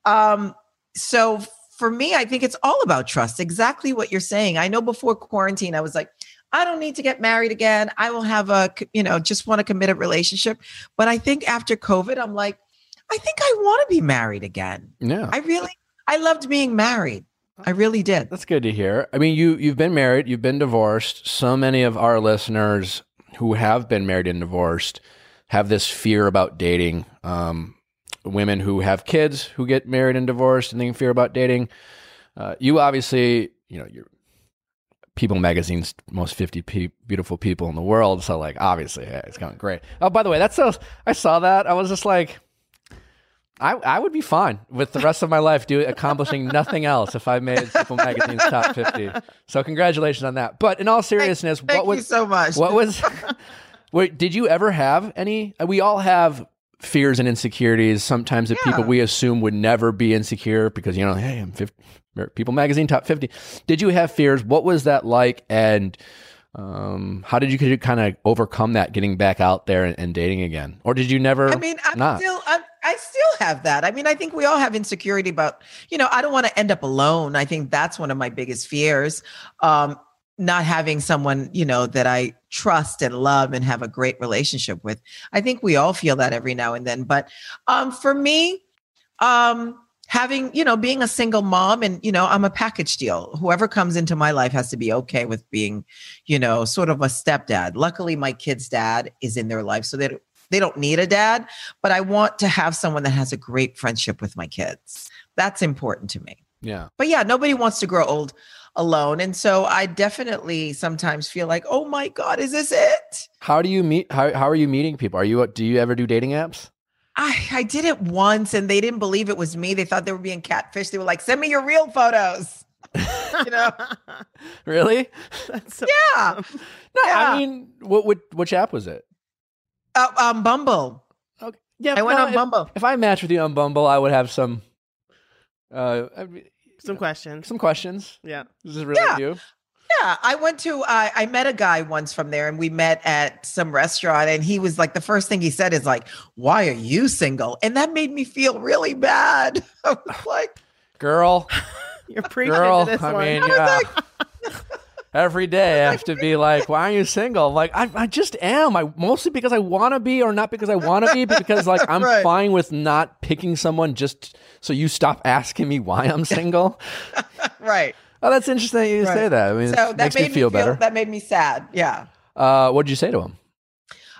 Um, so for me, I think it's all about trust. Exactly what you're saying. I know before quarantine, I was like, I don't need to get married again. I will have a, you know, just want a committed relationship. But I think after COVID, I'm like, I think I want to be married again. Yeah. I really, I loved being married. I really did. That's good to hear. I mean, you you've been married, you've been divorced. So many of our listeners who have been married and divorced have this fear about dating. Um, women who have kids who get married and divorced and they fear about dating. uh, you obviously, you know, you're People Magazine's most 50 pe- beautiful people in the world. So, like, obviously, yeah, it's going great. Oh, by the way, that's so, I saw that. I was just like, I, I would be fine with the rest of my life doing accomplishing nothing else if I made People Magazine's top 50. So, congratulations on that. But in all seriousness, Thank what was you so much. what was wait, did you ever have any we all have fears and insecurities sometimes of people we assume would never be insecure because you know hey i'm 50, people magazine top 50 did you have fears what was that like and um, how did you kind of overcome that getting back out there and, and dating again or did you never I mean, I'm not? still, I'm, I still have that. I mean, I think we all have insecurity about, you know, I don't want to end up alone. I think that's one of my biggest fears. Um, not having someone, you know, that I trust and love and have a great relationship with. I think we all feel that every now and then. But um, for me, um, having, you know, being a single mom and, you know, I'm a package deal. Whoever comes into my life has to be okay with being, you know, sort of a stepdad. Luckily, my kid's dad is in their life. So they don't- they don't need a dad, but I want to have someone that has a great friendship with my kids. That's important to me. yeah But yeah, nobody wants to grow old alone. And so I definitely sometimes feel like, oh my God, is this it? how do you meet how, how are you meeting people are you do you ever do dating apps I, I did it once and they didn't believe it was me. They thought they were being catfished. They were like, send me your real photos. you know? really That's so Yeah. awesome. no Yeah. i mean what, what which app was it Uh, um, Bumble. okay yeah I went no, on if- Bumble. if I match with you on Bumble, I would have some uh Some questions. some questions. Yeah. This is really Yeah. you. Yeah, I went to I I met a guy once from there and we met at some restaurant and he was like the first thing he said is like, "Why are you single?" And that made me feel really bad. I was like, Girl, You're preaching girl, to this I one. mean, yeah. Every day I have to be like, why are you single? Like, I, I just am. I mostly because I want to be, or not because I want to be, but because like I'm Right. fine with not picking someone just so you stop asking me why I'm single. right. oh, that's interesting that you Right. say that. I mean, So that makes made me feel better. That made me sad. Yeah. Uh, what did you say to him?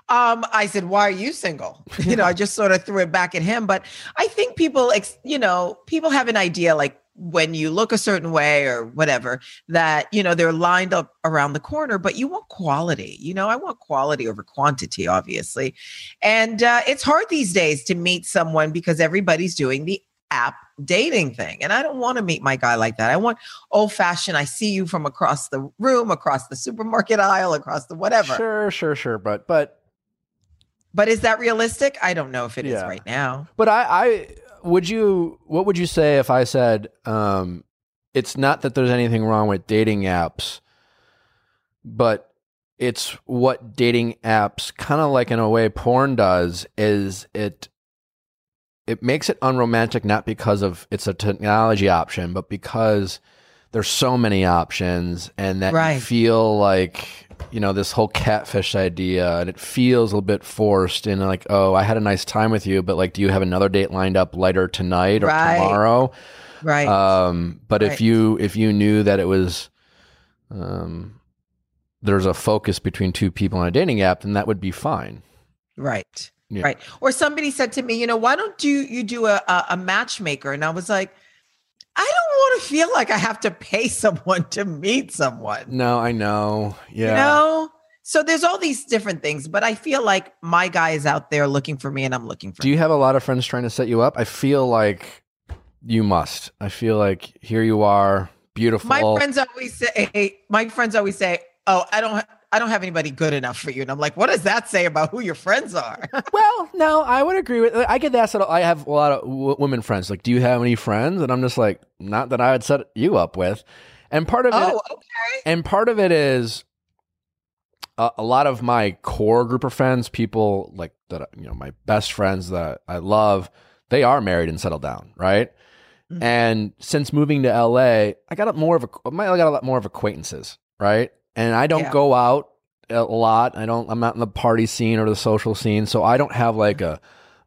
Um, I said, "Why are you single?" You know, I just sort of threw it back at him. But I think people, ex- you know, people have an idea like when you look a certain way or whatever that you know they're lined up around the corner. But you want quality. You know, I want quality over quantity, obviously. And uh, it's hard these days to meet someone because everybody's doing the app dating thing. And I don't want to meet my guy like that. I want old fashioned. I see you from across the room, across the supermarket aisle, across the whatever. Sure, sure, sure. But but But is that realistic? I don't know if it is Yeah. right now. But I, I would you what would you say if I said um it's not that there's anything wrong with dating apps, but it's what dating apps kind of like in a way porn does is it it makes it unromantic not because of it's a technology option, but because there's so many options and that you feel like you know this whole catfish idea and it feels a little bit forced and like oh i had a nice time with you but like do you have another date lined up later tonight or Right. tomorrow Right. um but if you if you knew that it was um there's a focus between two people on a dating app then that would be fine right. Yeah. Right. Or somebody said to me, you know, why don't you you do a, a matchmaker? And I was like, I don't want to feel like I have to pay someone to meet someone. no i know. Yeah. You know? So there's all these different things, but I feel like my guy is out there looking for me and I'm looking for do you have a lot of friends trying to set you up? I feel like you must. I feel like here you are beautiful. my friends always say my friends always say, "Oh, I don't I don't have anybody good enough for you." And I'm like, "What does that say about who your friends are?" Well, no, I would agree with. I get asked. that- I have a lot of w- women friends. Like, do you have any friends? And I'm just like, not that I would set you up with. And part of it, oh, okay. and part of it is a, a lot of my core group of friends, people like that, you know, my best friends that I love, they are married and settled down, right? Mhm. And since moving to LA, I got a more of a, I got a lot more of acquaintances, right? And I don't Yeah. go out a lot. I don't. I'm not in the party scene or the social scene, so I don't have like a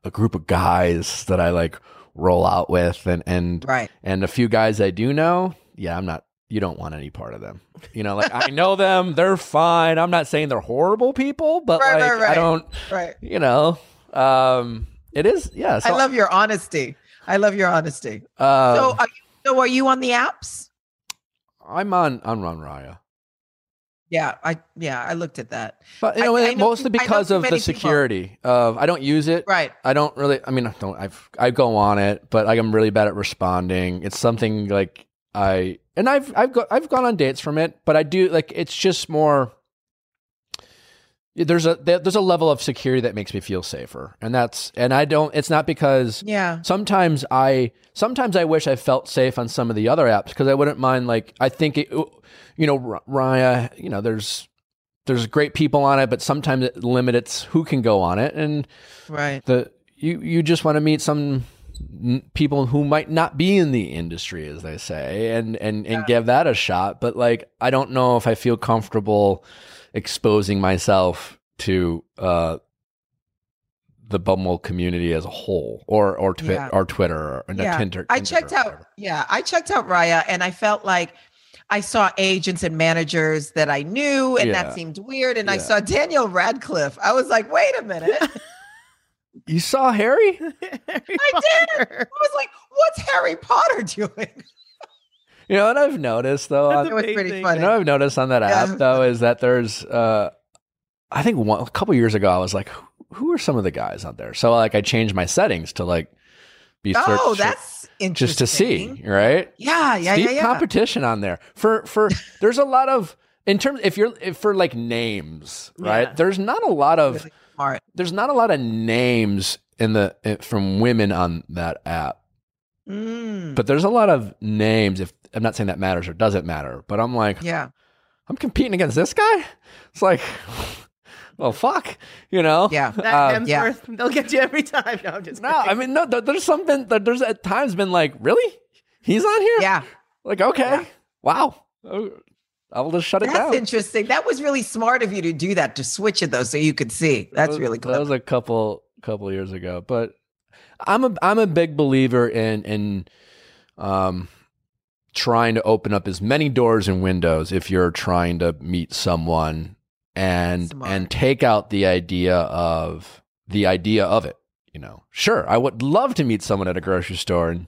a group of guys that I like roll out with, and and Right. and a few guys I do know. Yeah, I'm not. You don't want any part of them. You know, like I know them. They're fine. I'm not saying they're horrible people, but Right, like right. I don't. Right. You know, um, it is. Yeah. So, I love your honesty. I love your honesty. um, so, are you, So are you on the apps? I'm on I'm on Raya. Yeah, I yeah, I looked at that. But you know, I know mostly because of the people. security of I don't use it. Right. I don't really. I mean, I don't. I've I go on it, but like, I'm really bad at responding. It's something like I and I've I've got I've gone on dates from it, but I do like it's just more. There's a there's a level of security that makes me feel safer, and that's and I don't. It's not because Yeah. sometimes I sometimes I wish I felt safe on some of the other apps because I wouldn't mind like I think it, you know Raya you know there's there's great people on it but sometimes it limits who can go on it and Right. the you you just want to meet some people who might not be in the industry as they say and and and give that a shot but like I don't know if I feel comfortable exposing myself to uh the Bumble community as a whole, or or twi- Yeah. or Twitter, or Yeah. Tinder. I checked out yeah, I checked out Raya and I felt like I saw agents and managers that I knew and Yeah. that seemed weird and I saw Daniel Radcliffe. I was like, "Wait a minute." You saw Harry? Harry I did. I was like, "What's Harry Potter doing?" You know what I've noticed though? That's On, It was pretty Amazing. funny. you know what I've noticed on that Yeah. app though is that there's uh I think one, a couple years ago I was like, who, who are some of the guys out there? So like I changed my settings to like be search- oh, that's interesting. just to see, right? Yeah, yeah, Steep yeah, yeah. competition on there for for there's a lot of in terms if you're if for like names, right? Yeah. There's not a lot of Really smart. there's not a lot of names in the from women on that app. Mm, But there's a lot of names. If I'm not saying that matters or doesn't matter, but I'm like, yeah. I'm competing against this guy. It's like, well, fuck, you know? Yeah. That Um, yeah. Hemsworth, they'll get you every time. No, I'm just no, kidding. I mean, no. there- There's something. there- There's at times been like, really, he's on here. Yeah. Like, okay, Yeah. wow. Oh, I'll just shut it That's down. interesting. That was really smart of you to do that to switch it though so you could see. That's That was- really That was a couple couple years ago, but I'm a I'm a big believer in in um trying to open up as many doors and windows if you're trying to meet someone and Smart. and take out the idea of the idea of it. You know, sure, I would love to meet someone at a grocery store and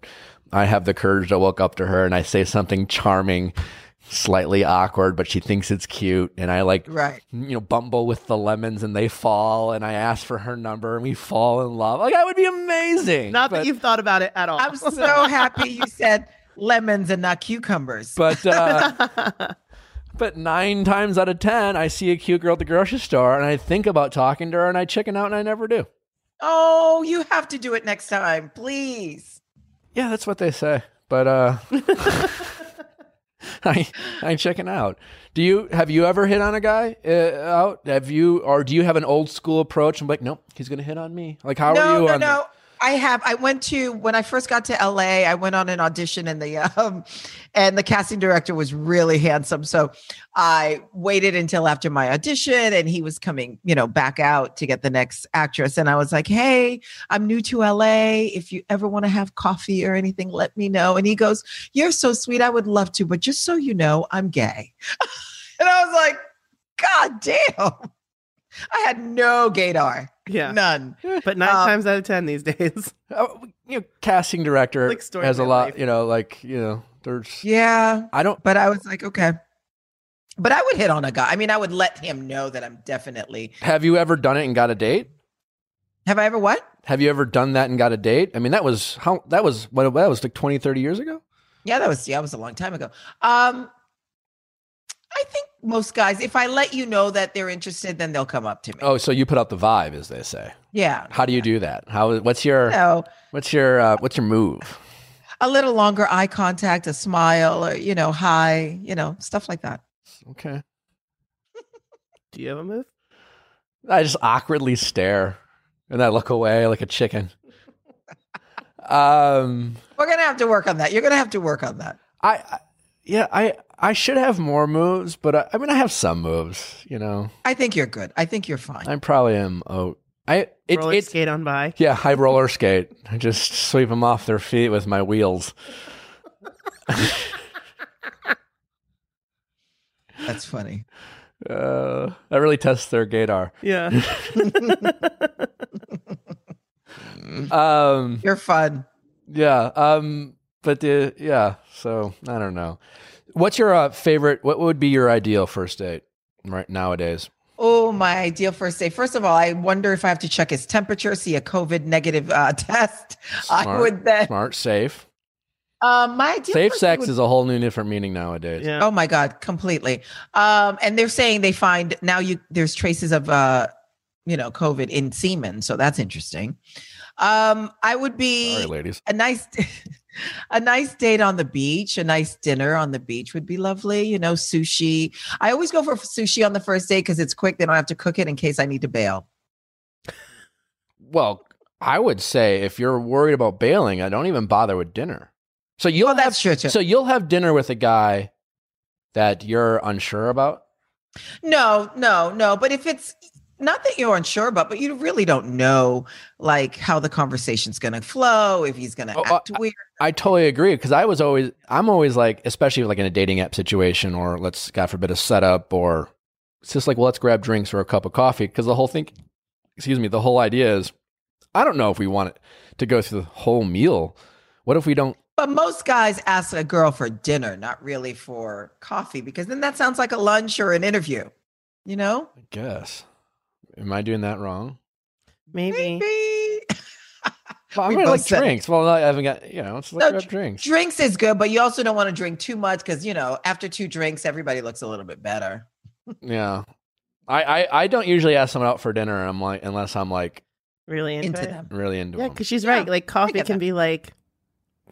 I have the courage to walk up to her and I say something charming, slightly awkward, but she thinks it's cute. And I like right. you know, bumble with the lemons and they fall, and I ask for her number and we fall in love. Like that would be amazing. Not but, that you've thought about it at all. I'm so happy you said lemons and not cucumbers. but uh, but nine times out of ten, I see a cute girl at the grocery store and I think about talking to her and I chicken out and I never do. oh, you have to do it next time, please. Yeah, that's what they say. But uh, I I chicken out. Do you have you ever hit on a guy uh, out? Have you or do you have an old school approach? I'm like, nope, he's gonna hit on me. Like, how no, are you? no, on no. I have. I went to when I first got to LA. I went on an audition, and the um, and the casting director was really handsome. So I waited until after my audition, and he was coming, you know, back out to get the next actress. And I was like, "Hey, I'm new to LA. If you ever want to have coffee or anything, let me know." And he goes, "You're so sweet. I would love to, but just so you know, I'm gay." and I was like, "God damn." I had no gaydar, yeah. none. But nine Um, times out of ten these days. Oh, you know, casting director Like story has a lot. life. You know, like you know, there's. Yeah, I don't. but I was like, okay. But I would hit on a guy. I mean, I would let him know that I'm definitely. Have you ever done it and got a date? Have I ever what? Have you ever done that and got a date? I mean, that was how that was what that was like 20, 30 years ago. Yeah, that was yeah, that was a long time ago. Um, I think most guys, if I let you know that they're interested, then they'll come up to me. Oh, so you put out the vibe, as they say. Yeah. How do you do that? How? What's your No, what's your uh, what's your move? a little longer eye contact, a smile, or you know, hi, you know, stuff like that. Okay, Do you have a move? I just awkwardly stare and I look away like a chicken. Um, We're gonna have to work on that. You're gonna have to work on that. I, I yeah, I I should have more moves, but I, I mean, I have some moves. You know, I think you're good. I think you're fine. I probably am. Oh, I it, Roller it's skate on by. Yeah, high roller skate. I just sweep them off their feet with my wheels. That's funny. Uh, that really tests their gaydar. Yeah. Um, You're fun. yeah. Um, but the yeah. So I don't know. What's your uh, favorite? What would be your ideal first date right nowadays? Oh, my ideal first date. First of all, I wonder if I have to check his temperature, see a COVID negative uh, test. I Smart, would then. smart, safe. Um, my ideal Safe sex would- is a whole new different meaning nowadays. Yeah. Oh my god, completely. Um, and they're saying they find now you there's traces of uh, you know, COVID in semen, so that's interesting. Um, I would be Sorry, ladies. a nice a nice date on the beach, a nice dinner on the beach would be lovely. You know, sushi. I always go for sushi on the first date because it's quick. They don't have to cook it in case I need to bail. Well, I would say if you're worried about bailing, I don't even bother with dinner. So you'll oh, Well, have that's true too. so you'll have dinner with a guy that you're unsure about. No, no, no. But if it's not that you're unsure about, but you really don't know like how the conversation's going to flow, if he's going to Oh, uh, act weird. I totally agree because I was always I'm always like, especially like in a dating app situation, or let's God forbid a setup, or it's just like, well, let's grab drinks or a cup of coffee because the whole thing, excuse me, the whole idea is, I don't know if we want it to go through the whole meal. What if we don't? But most guys ask a girl for dinner, not really for coffee, because then that sounds like a lunch or an interview. You know? I guess. Am I doing that wrong? Maybe. Maybe. Well, I'm We gonna both like said it. drinks. Well, I haven't got you know. It's like No, grab drinks. Drinks is good, but you also don't want to drink too much because you know, after two drinks, everybody looks a little bit better. Yeah. I, I, I don't usually ask someone out for dinner. I'm like unless I'm like Really into, Into them. really into Yeah, them. because she's Yeah, right. Like coffee can that. be like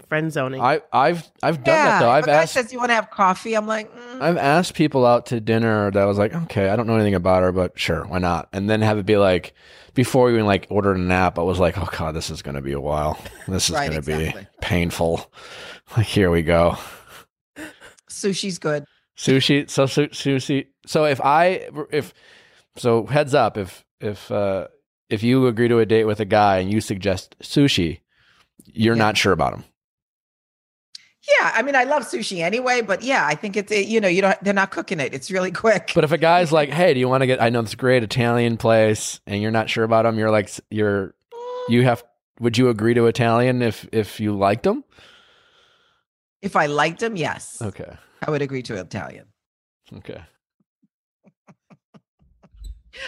friend zoning. I I've I've done yeah. that though. I've asked says you want to have coffee. I'm like, mm, I've asked people out to dinner that was like, okay, I don't know anything about her, but sure, why not? And then have it be like, before we even like ordered an app, I was like, oh god, this is gonna be a while. This is Right, gonna exactly. be painful. Like here we go. sushi's good. Sushi. So su- sushi. So if I if so heads up if if uh if you agree to a date with a guy and you suggest sushi, you're Yeah. not sure about him. Yeah, I mean, I love sushi anyway, but yeah, I think it's it, you know, you don't they're not cooking it. It's really quick. But if a guy's like, "Hey, do you want to get? I know this great Italian place," and you're not sure about them, you're like, you're you have. Would you agree to Italian if if you liked them? if I liked them, yes, Okay. I would agree to Italian. Okay.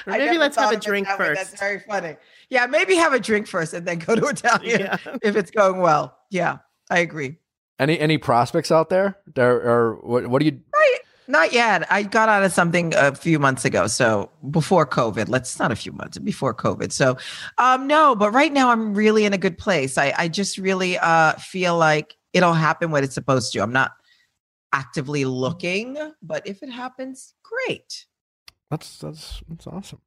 Or maybe let's have a drink that way. first. That's very funny. Yeah, maybe have a drink first and then go to Italian Yeah. if it's going well. Yeah, I agree. Any any prospects out there? There or what? What do you? Right. Not yet. I got out of something a few months ago. So before COVID, let's not a few months before COVID. So um no, but right now I'm really in a good place. I, I just really uh feel like it'll happen when it's supposed to. I'm not actively looking, but if it happens, great. That's that's that's awesome.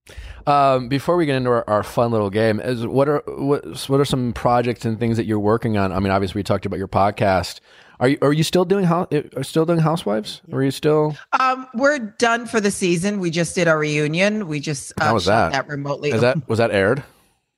Um, before we get into our, our fun little game, is what are what what are some projects and things that you're working on? I mean, obviously we talked about your podcast. Are you are you still doing how are still doing Housewives? Or are you still? Um, we're done for the season. We just did our reunion. We just uh, How was shot that? remotely. Is that was that aired?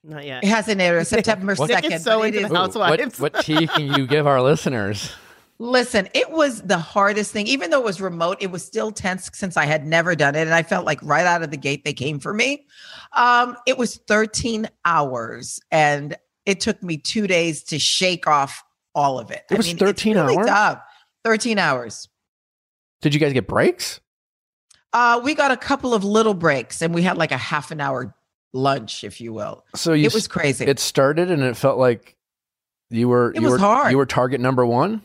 Not yet. It hasn't aired September What? Nick second. is so into is- the Ooh, Housewives. What, what tea can you give our listeners? Listen, it was the hardest thing. Even though it was remote, it was still tense since I had never done it. And I felt like right out of the gate, they came for me. Um, it was 13 hours and it took me two days to shake off all of it. It was it's 13 really hours? tough. 13 hours. Did you guys get breaks? Uh, we got a couple of little breaks and we had like a half an hour lunch, if you will. So you it was crazy. it started and it felt like you were It you was were hard. you were target number one.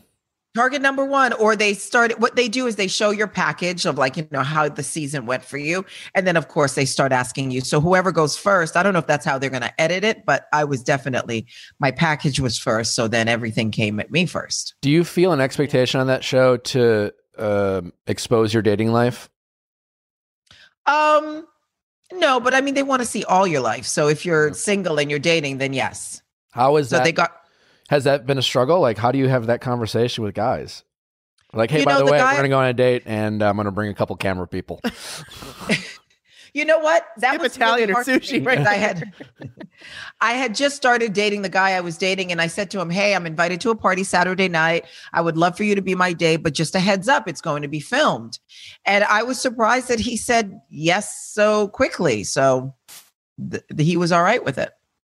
Target number one or they started what they do is they show your package of like you know how the season went for you. And then of course they start asking you. So whoever goes first i don't know if that's how they're going to edit it but i was definitely my package was first so then everything came at me first. Do you feel an expectation on that show to um expose your dating life? um no but i mean they want to see all your life. So if you're single and you're dating then yes. How is so that? they got has that been a struggle? Like, how do you have that conversation with guys? Like, hey, You by know, the, the way, guy- we're gonna go on a date, and uh, I'm gonna bring a couple camera people. You know what? That Skip was Italian really or sushi right I had I had just started dating the guy I was dating and I said to him, "Hey, I'm invited to a party Saturday night. I would love for you to be my date, but just a heads up, it's going to be filmed." And I was surprised that he said yes so quickly. So th- he was all right with it.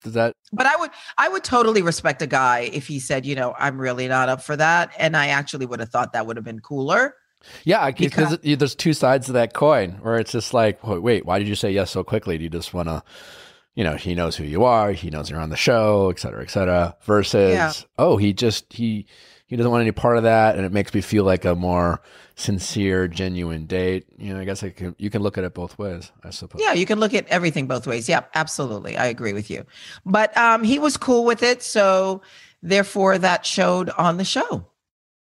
Does that? But I would I would totally respect a guy if he said, you know, I'm really not up for that. And I actually would have thought that would have been cooler. Yeah, because there's two sides to that coin where it's just like, wait, wait, why did you say yes so quickly? Do you just want to, you know, he knows who you are, he knows you're on the show, et cetera, et cetera. Versus, Yeah. oh, he just he he doesn't want any part of that, and it makes me feel like a more sincere, genuine date. You know, I guess I can you can look at it both ways, I suppose. Yeah, you can look at everything both ways. Yeah, absolutely. I agree with you. But um he was cool with it, so therefore that showed on the show.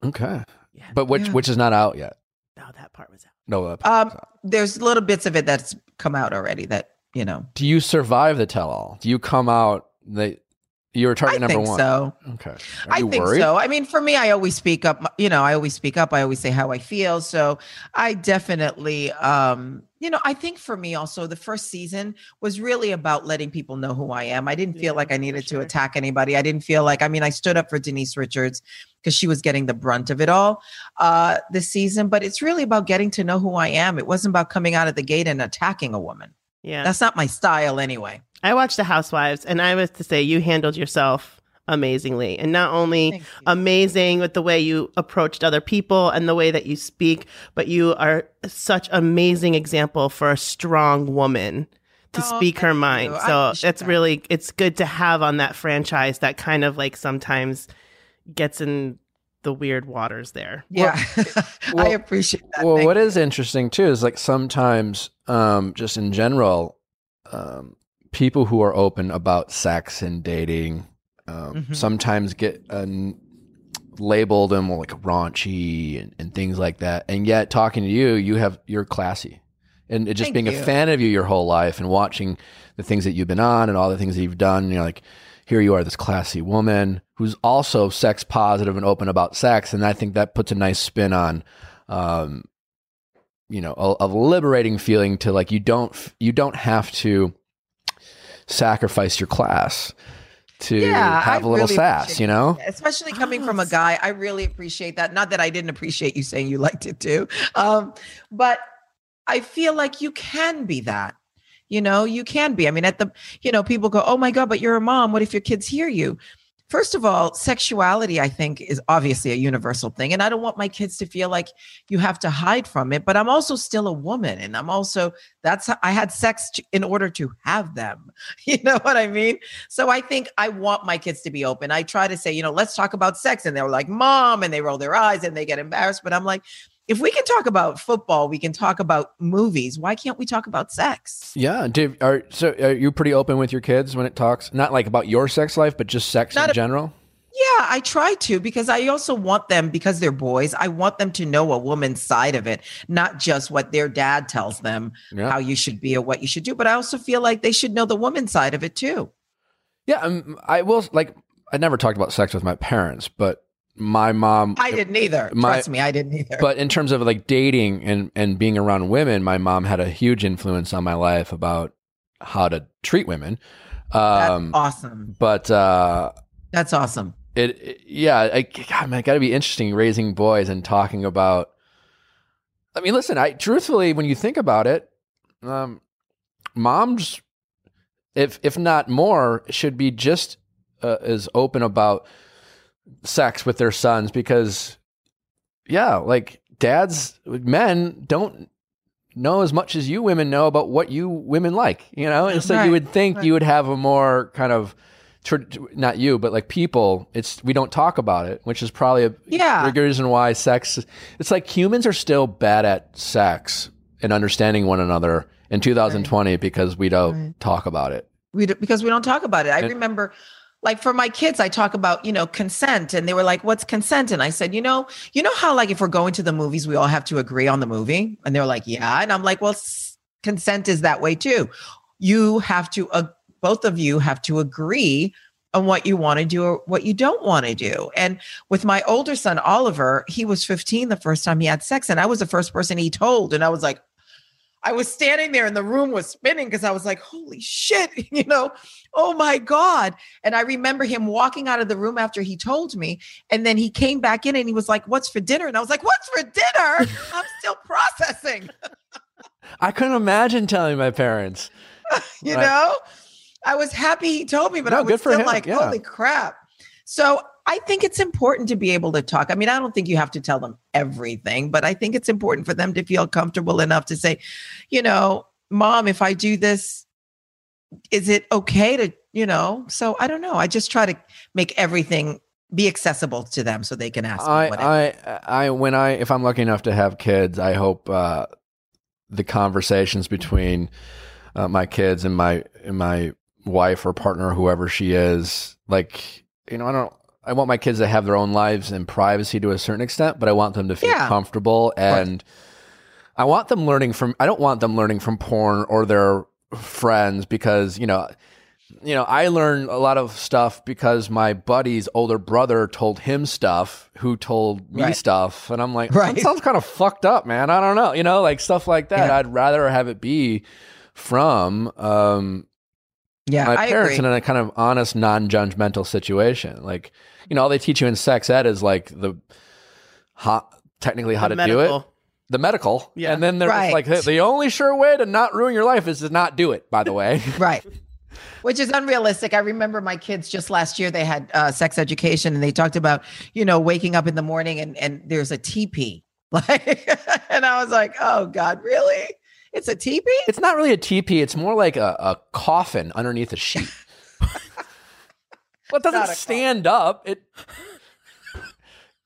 Okay. Yeah. But which Yeah. which is not out yet. No, that part was out. No. Uh, Um there's little bits of it that's come out already that, you know. do you survive the tell all? Do you come out? They you were target I number think one. so. Okay. Are I you think worried? so. I mean, for me, I always speak up. You know, I always speak up. I always say how I feel. So I definitely, um, you know, I think for me also, the first season was really about letting people know who I am. I didn't feel like I needed sure. to attack anybody. I didn't feel like, I mean, I stood up for Denise Richards because she was getting the brunt of it all uh, this season. But it's really about getting to know who I am. It wasn't about coming out of the gate and attacking a woman. Yeah. That's not my style anyway. I watched The Housewives, and I was to say you handled yourself amazingly, and not only amazing with the way you approached other people and the way that you speak, but you are such amazing example for a strong woman to Oh, speak her thank mind. you. So appreciate it's that. really it's good to have on that franchise that kind of like sometimes gets in the weird waters there. Yeah, I well- appreciate that. well Thank what is interesting too is like sometimes um just in general um people who are open about sex and dating um Mhm. sometimes get uh, labeled and like raunchy and, and things like that. And yet talking to you you have you're classy. And just Thank being a fan of you your whole life and watching the things that you've been on and all the things that you've done you're like here you are this classy woman who's also sex positive and open about sex. And i think that puts a nice spin on um you know a, a liberating feeling to like you don't you don't have to sacrifice your class to Yeah, have I a little really sass you know? especially coming Oh, from a guy i really appreciate that. Not that i didn't appreciate you saying you liked it too um but i feel like you can be that you know? You can be. I mean at the you know people go oh my god but you're a mom. What if your kids hear you first of all sexuality i think is obviously a universal thing and i don't want my kids to feel like you have to hide from it but i'm also still a woman and i'm also that's i had sex in order to have them you know what i mean so I think I want my kids to be open. I try to say, you know, let's talk about sex. And they're like, mom, and they roll their eyes and they get embarrassed. But I'm like, if we can talk about football, we can talk about movies. Why can't we talk about sex? Yeah, Dave, are so are you pretty open with your kids when it talks not like about your sex life, but just sex Not in a- general? Yeah, I try to because I also want them, because they're boys, I want them to know a woman's side of it, not just what their dad tells them Yeah, how you should be or what you should do. But I also feel like they should know the woman's side of it too. yeah. Um, I will like. I never talked about sex with my parents, but my mom. I didn't either. My- Trust me, I didn't either. But in terms of like dating and and being around women, my mom had a huge influence on my life about how to treat women. That's Um, awesome. but uh, That's awesome. it, it- yeah I, God, man, it got to be interesting raising boys and talking about i mean listen i truthfully when you think about it um moms if if not more should be just uh, as open about sex with their sons because yeah like dads men don't know as much as you women know about what you women like you know and so Right, you would think right. you would have a more kind of tr- not you but like people it's we don't talk about it which is probably a Yeah. reason why sex it's like humans are still bad at sex and understanding one another in 2020 because we don't Right. talk about it we do, because we don't talk about it. I And- remember like for my kids, I talk about, you know, consent and they were like, what's consent? And I said, you know, you know how like if we're going to the movies, we all have to agree on the movie. And they're like, yeah. And I'm like, well, s- consent is that way too. You have to, uh, both of you have to agree on what you want to do or what you don't want to do. And with my older son, Oliver, he was 15 the first time he had sex. And I was the first person he told. And I was like, I was standing there and the room was spinning because I was like, holy shit, you know, oh my God. And I remember him walking out of the room after he told me. And then he came back in and he was like, what's for dinner? And I was like, what's for dinner? I'm still processing, i couldn't imagine telling my parents you know? I was happy he told me, but No, I was still him, like, yeah. holy crap. So I think it's important to be able to talk. I mean, I don't think you have to tell them everything, but I think it's important for them to feel comfortable enough to say, you know, mom, if I do this, is it okay to, you know? So I don't know. I just try to make everything be accessible to them so they can ask me. I, I, I, when I, if I'm lucky enough to have kids, I hope uh, the conversations between uh, my kids and my and my wife or partner, whoever she is, like you know, I don't. I want my kids to have their own lives and privacy to a certain extent, but I want them to feel Yeah. comfortable and I want them learning from. I don't want them learning from porn or their friends because you know you know, I learned a lot of stuff because my buddy's older brother told him stuff who told me Right. stuff. And I'm like, Right. that sounds kind of fucked up, man. I don't know. You know, like stuff like that. Yeah. I'd rather have it be from um, yeah, my I parents agree. in a kind of honest, non judgmental situation. Like, you know, all they teach you in sex ed is like the how, technically how The to do it, the medical. Yeah. And then they're Right. like, the only sure way to not ruin your life is to not do it, by the way. Right. Which is unrealistic. I remember my kids just last year, they had uh, sex education and they talked about, you know, waking up in the morning and, and there's a teepee. Like, and I was like, oh God, really? It's a teepee? It's not really a teepee. It's more like a, a coffin underneath a sheet. well, it doesn't Not a stand up. It,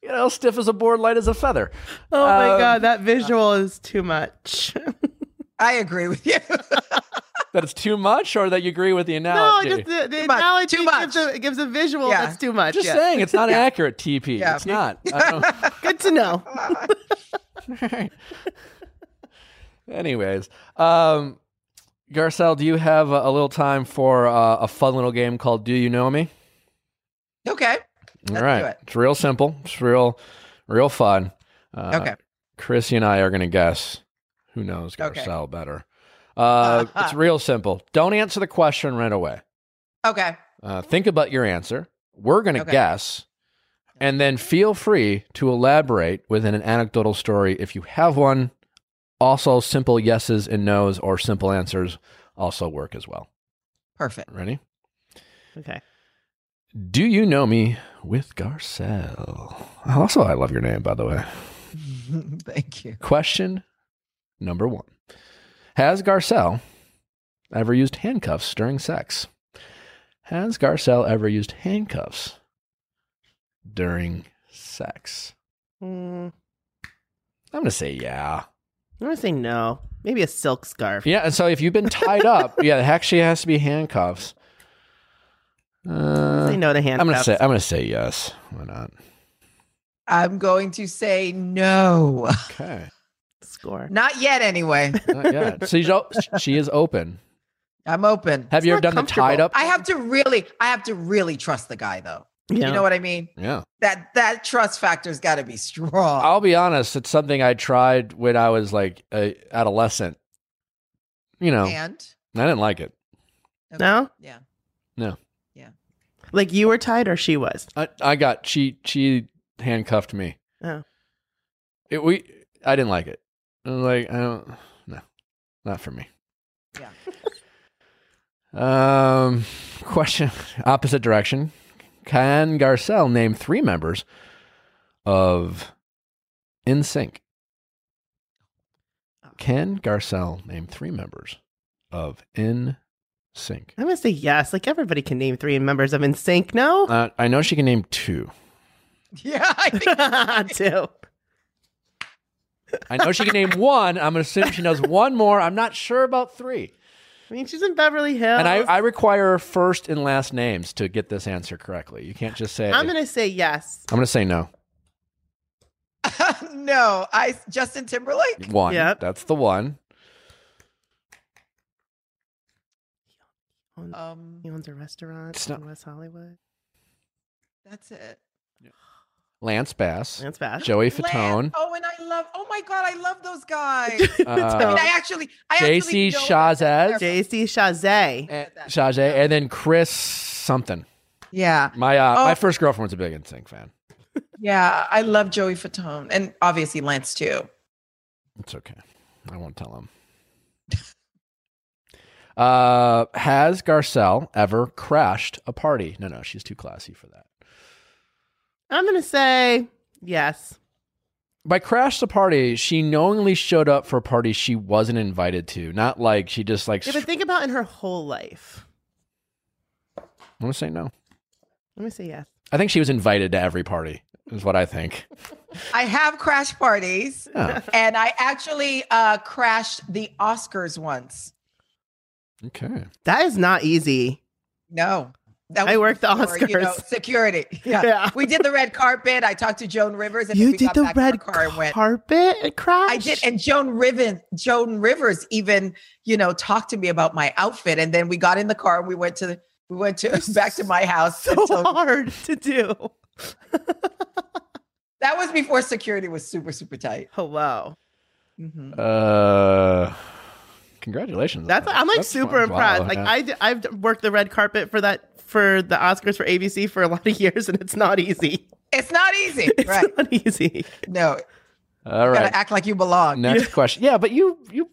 you know, stiff as a board, light as a feather. Oh my Um, god, that visual is too much. I agree with you. That it's too much, or that you agree with the analogy? no, analogy. just the, the Too much, analogy too Gives, a, gives a visual Yeah. that's too much. Just yeah. saying, it's not Yeah. accurate. TP. Yeah. It's not. I don't- Good to know. Anyways, um, Garcelle, do you have a, a little time for uh, a fun little game called "Do You Know Me"? Okay. All Let's right, it. it's real simple. It's real, real fun. Uh, Okay. Chrissy and I are going to guess who knows Okay. Garcelle better. Uh, it's real simple. Don't answer the question right away. Okay. Uh, think about your answer. We're going to Okay. guess, and then feel free to elaborate within an anecdotal story if you have one. Also, simple yeses and nos or simple answers also work as well. Perfect. Ready? Okay. Do you know me with Garcelle? Also, I love your name, by the way. Thank you. Question number one Has Garcelle ever used handcuffs during sex? Has Garcelle ever used handcuffs during sex? Mm, I'm going to say yeah. I'm gonna say no. Maybe a silk scarf. Yeah, and so if you've been tied up, yeah, it actually has to be handcuffs. Uh, say no to handcuffs. I'm gonna say I'm gonna say yes. Why not? I'm going to say no. Okay, score. Not yet, anyway. not yet. So she's o- she is open. I'm open. Have It's you ever done the tied up? I have to really, I have to really trust the guy though. Yeah. You know what I mean? Yeah. That that trust factor's got to be strong. I'll be honest. It's something I tried when I was like a adolescent. You know, and I didn't like it. No? yeah, Like you were tied or she was. I, I got she she handcuffed me. Oh. It, we I didn't like it. I was like I don't no, not for me. yeah. Um, question opposite direction. Can Garcelle name three members of NSYNC? Can Garcelle name three members of NSYNC? I'm gonna say yes. Like everybody can name three members of NSYNC. No. Uh, I know she can name two. Yeah, I think Two. I know she can name one. I'm going to assume she knows one more. I'm not sure about three. I mean, she's in Beverly Hills. And I, I require first and last names to get this answer correctly. You can't just say. I'm gonna say yes. I'm going to say no. no. I Justin Timberlake. One. Yep. That's the one. Owns- Um, He owns a restaurant It's not- in West Hollywood. that's it. Lance Bass. Lance Bass. Joey Lan- Fatone. Oh, and I love. Oh my god, I love those guys. Uh, I mean, I actually, I JC actually don't Shazaz. JC Chasez. and, and then Chris something. Yeah, My uh, Oh. my first girlfriend was a big NSYNC fan. yeah, I love Joey Fatone, and obviously Lance too. It's okay. I won't tell him. Uh, has Garcelle ever crashed a party? No, no, she's too classy for that. I'm gonna say yes. By crash the party, she knowingly showed up for a party she wasn't invited to. Not like she just like. Yeah, but think about in her whole life. I'm gonna say no. Let me say yes. I think she was invited to every party. Is what I think. I have crash parties, Yeah. and I actually uh, crashed the Oscars once. Okay. That is not easy. No. That I worked the for, you know, Oscars. security. Yeah. Yeah. We did the red carpet. I talked to Joan Rivers. And You did the back in our red car and went, carpet crash. I did. And Joan Riven, Joan Rivers even, you know, talked to me about my outfit. And then we got in the car and we went to the, we went to back to my house. so and told- hard to do. that was before security was super, super tight. Hello. Mhm. Uh, congratulations. That's I'm like That's super fun. impressed. Wow, like yeah. I d- I've worked the red carpet for that for the Oscars for ABC for a lot of years, and it's not easy. It's not easy. It's right. not easy. No. All right. Gotta act like you belong. Next question. Yeah, but you you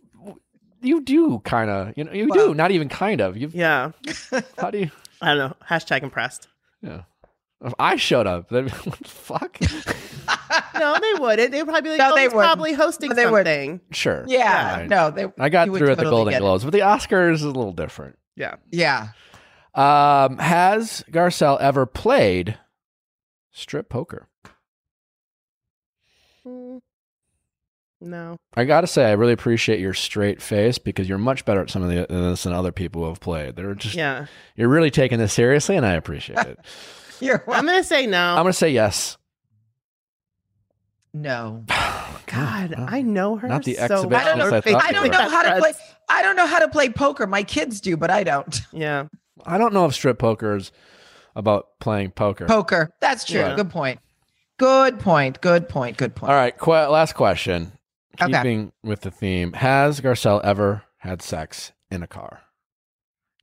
you do kind of you know you Well- do not even kind of you. Yeah. How do you? I don't know. Hashtag impressed. Yeah. If I showed up, then fuck. No, they wouldn't. They would probably be like, No, oh, they he's probably hosting No, they wouldn't. something. Sure. Yeah. Fine. No, they I got you would through at the Golden get. Globes, but the Oscars is a little different. Yeah. Yeah. Um, has Garcelle ever played strip poker? Mm, No. I gotta say, I really appreciate your straight face because you're much better at some of the this than other people who have played. They're just Yeah. you're really taking this seriously, and I appreciate it. You're I'm gonna say no. I'm gonna say yes. no. God, Well, I uh, know her. not the so exhibitionist. I don't know- I I don't know how to play. I don't know how to play poker. My kids do, but I don't. Yeah. I don't know if strip poker is about playing poker. Poker. That's true. Yeah. Good point. Good point. Good point. Good point. All right, qu- last question. Okay. Keeping with the theme, has Garcelle ever had sex in a car?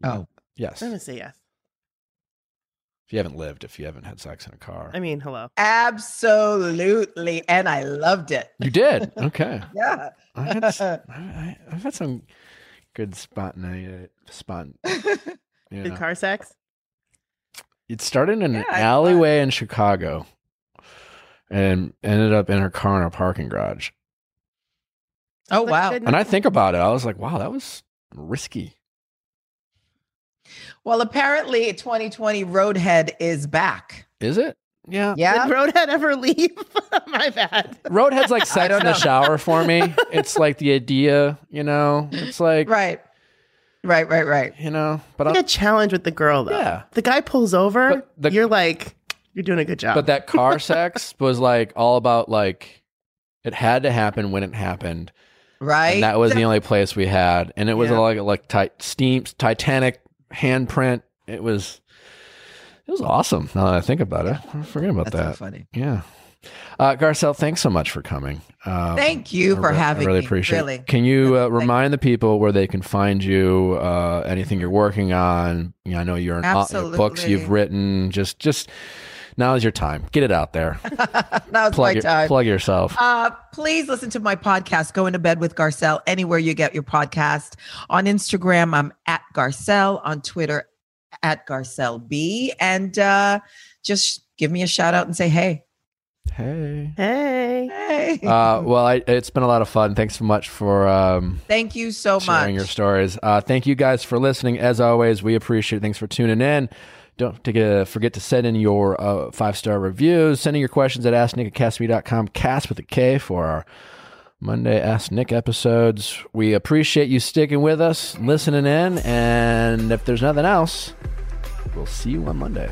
Oh. Yes. I'm gonna say yes. If you haven't lived, if you haven't had sex in a car, I mean, hello. Absolutely. And I loved it. you did. Okay. Yeah. I had, s- I, I, have had some good spontaneity. Spont. You Good know. car sex. It started in an Yeah, it's alleyway in Chicago, and ended up in her car in a parking garage. Oh, wow. And I think about it, I was like, wow, that was risky. Well, apparently 2020 Roadhead is back. Is it? Yeah. Yeah. Did Roadhead ever leave? My bad. Roadhead's like sex in the shower for me. It's like the idea, you know. It's like, Right. Right, right, right. you know, but Like I, a challenge with the girl though. Yeah. The guy pulls over. The- you're like, you're doing a good job. but that car sex was like all about like it had to happen when it happened, Right. and that was the only place we had, and it was Yeah. like like ti- steam Titanic handprint. It was it was awesome. Now that I think about it, I forget about That's so that. funny. Yeah. Uh, Garcelle, thanks so much for coming. Um, Thank you for re- having I really me. appreciate Really. it. Can you uh, remind the people where they can find you? Uh, anything you're working on? You know, I know you're in uh, books you've written. Just, just now is your time. Get it out there. Now's Plug, my your- time. plug yourself. Uh, please listen to my podcast, Going to Bed with Garcelle, anywhere you get your podcast. On Instagram, I'm at Garcelle. On Twitter, at Garcelle B. And uh, just give me a shout out and say, hey. Hey. hey. Hey. Uh, well, I, it's been a lot of fun. Thanks so much for um, Thank you so sharing much. your stories. Uh, thank you guys for listening. As always, we appreciate it. Thanks for tuning in. Don't to get, forget to send in your uh, five star reviews. Send in your questions at asknick. Cast with a K for our Monday Ask Nick episodes. We appreciate you sticking with us, listening in. And if there's nothing else, we'll see you on Monday.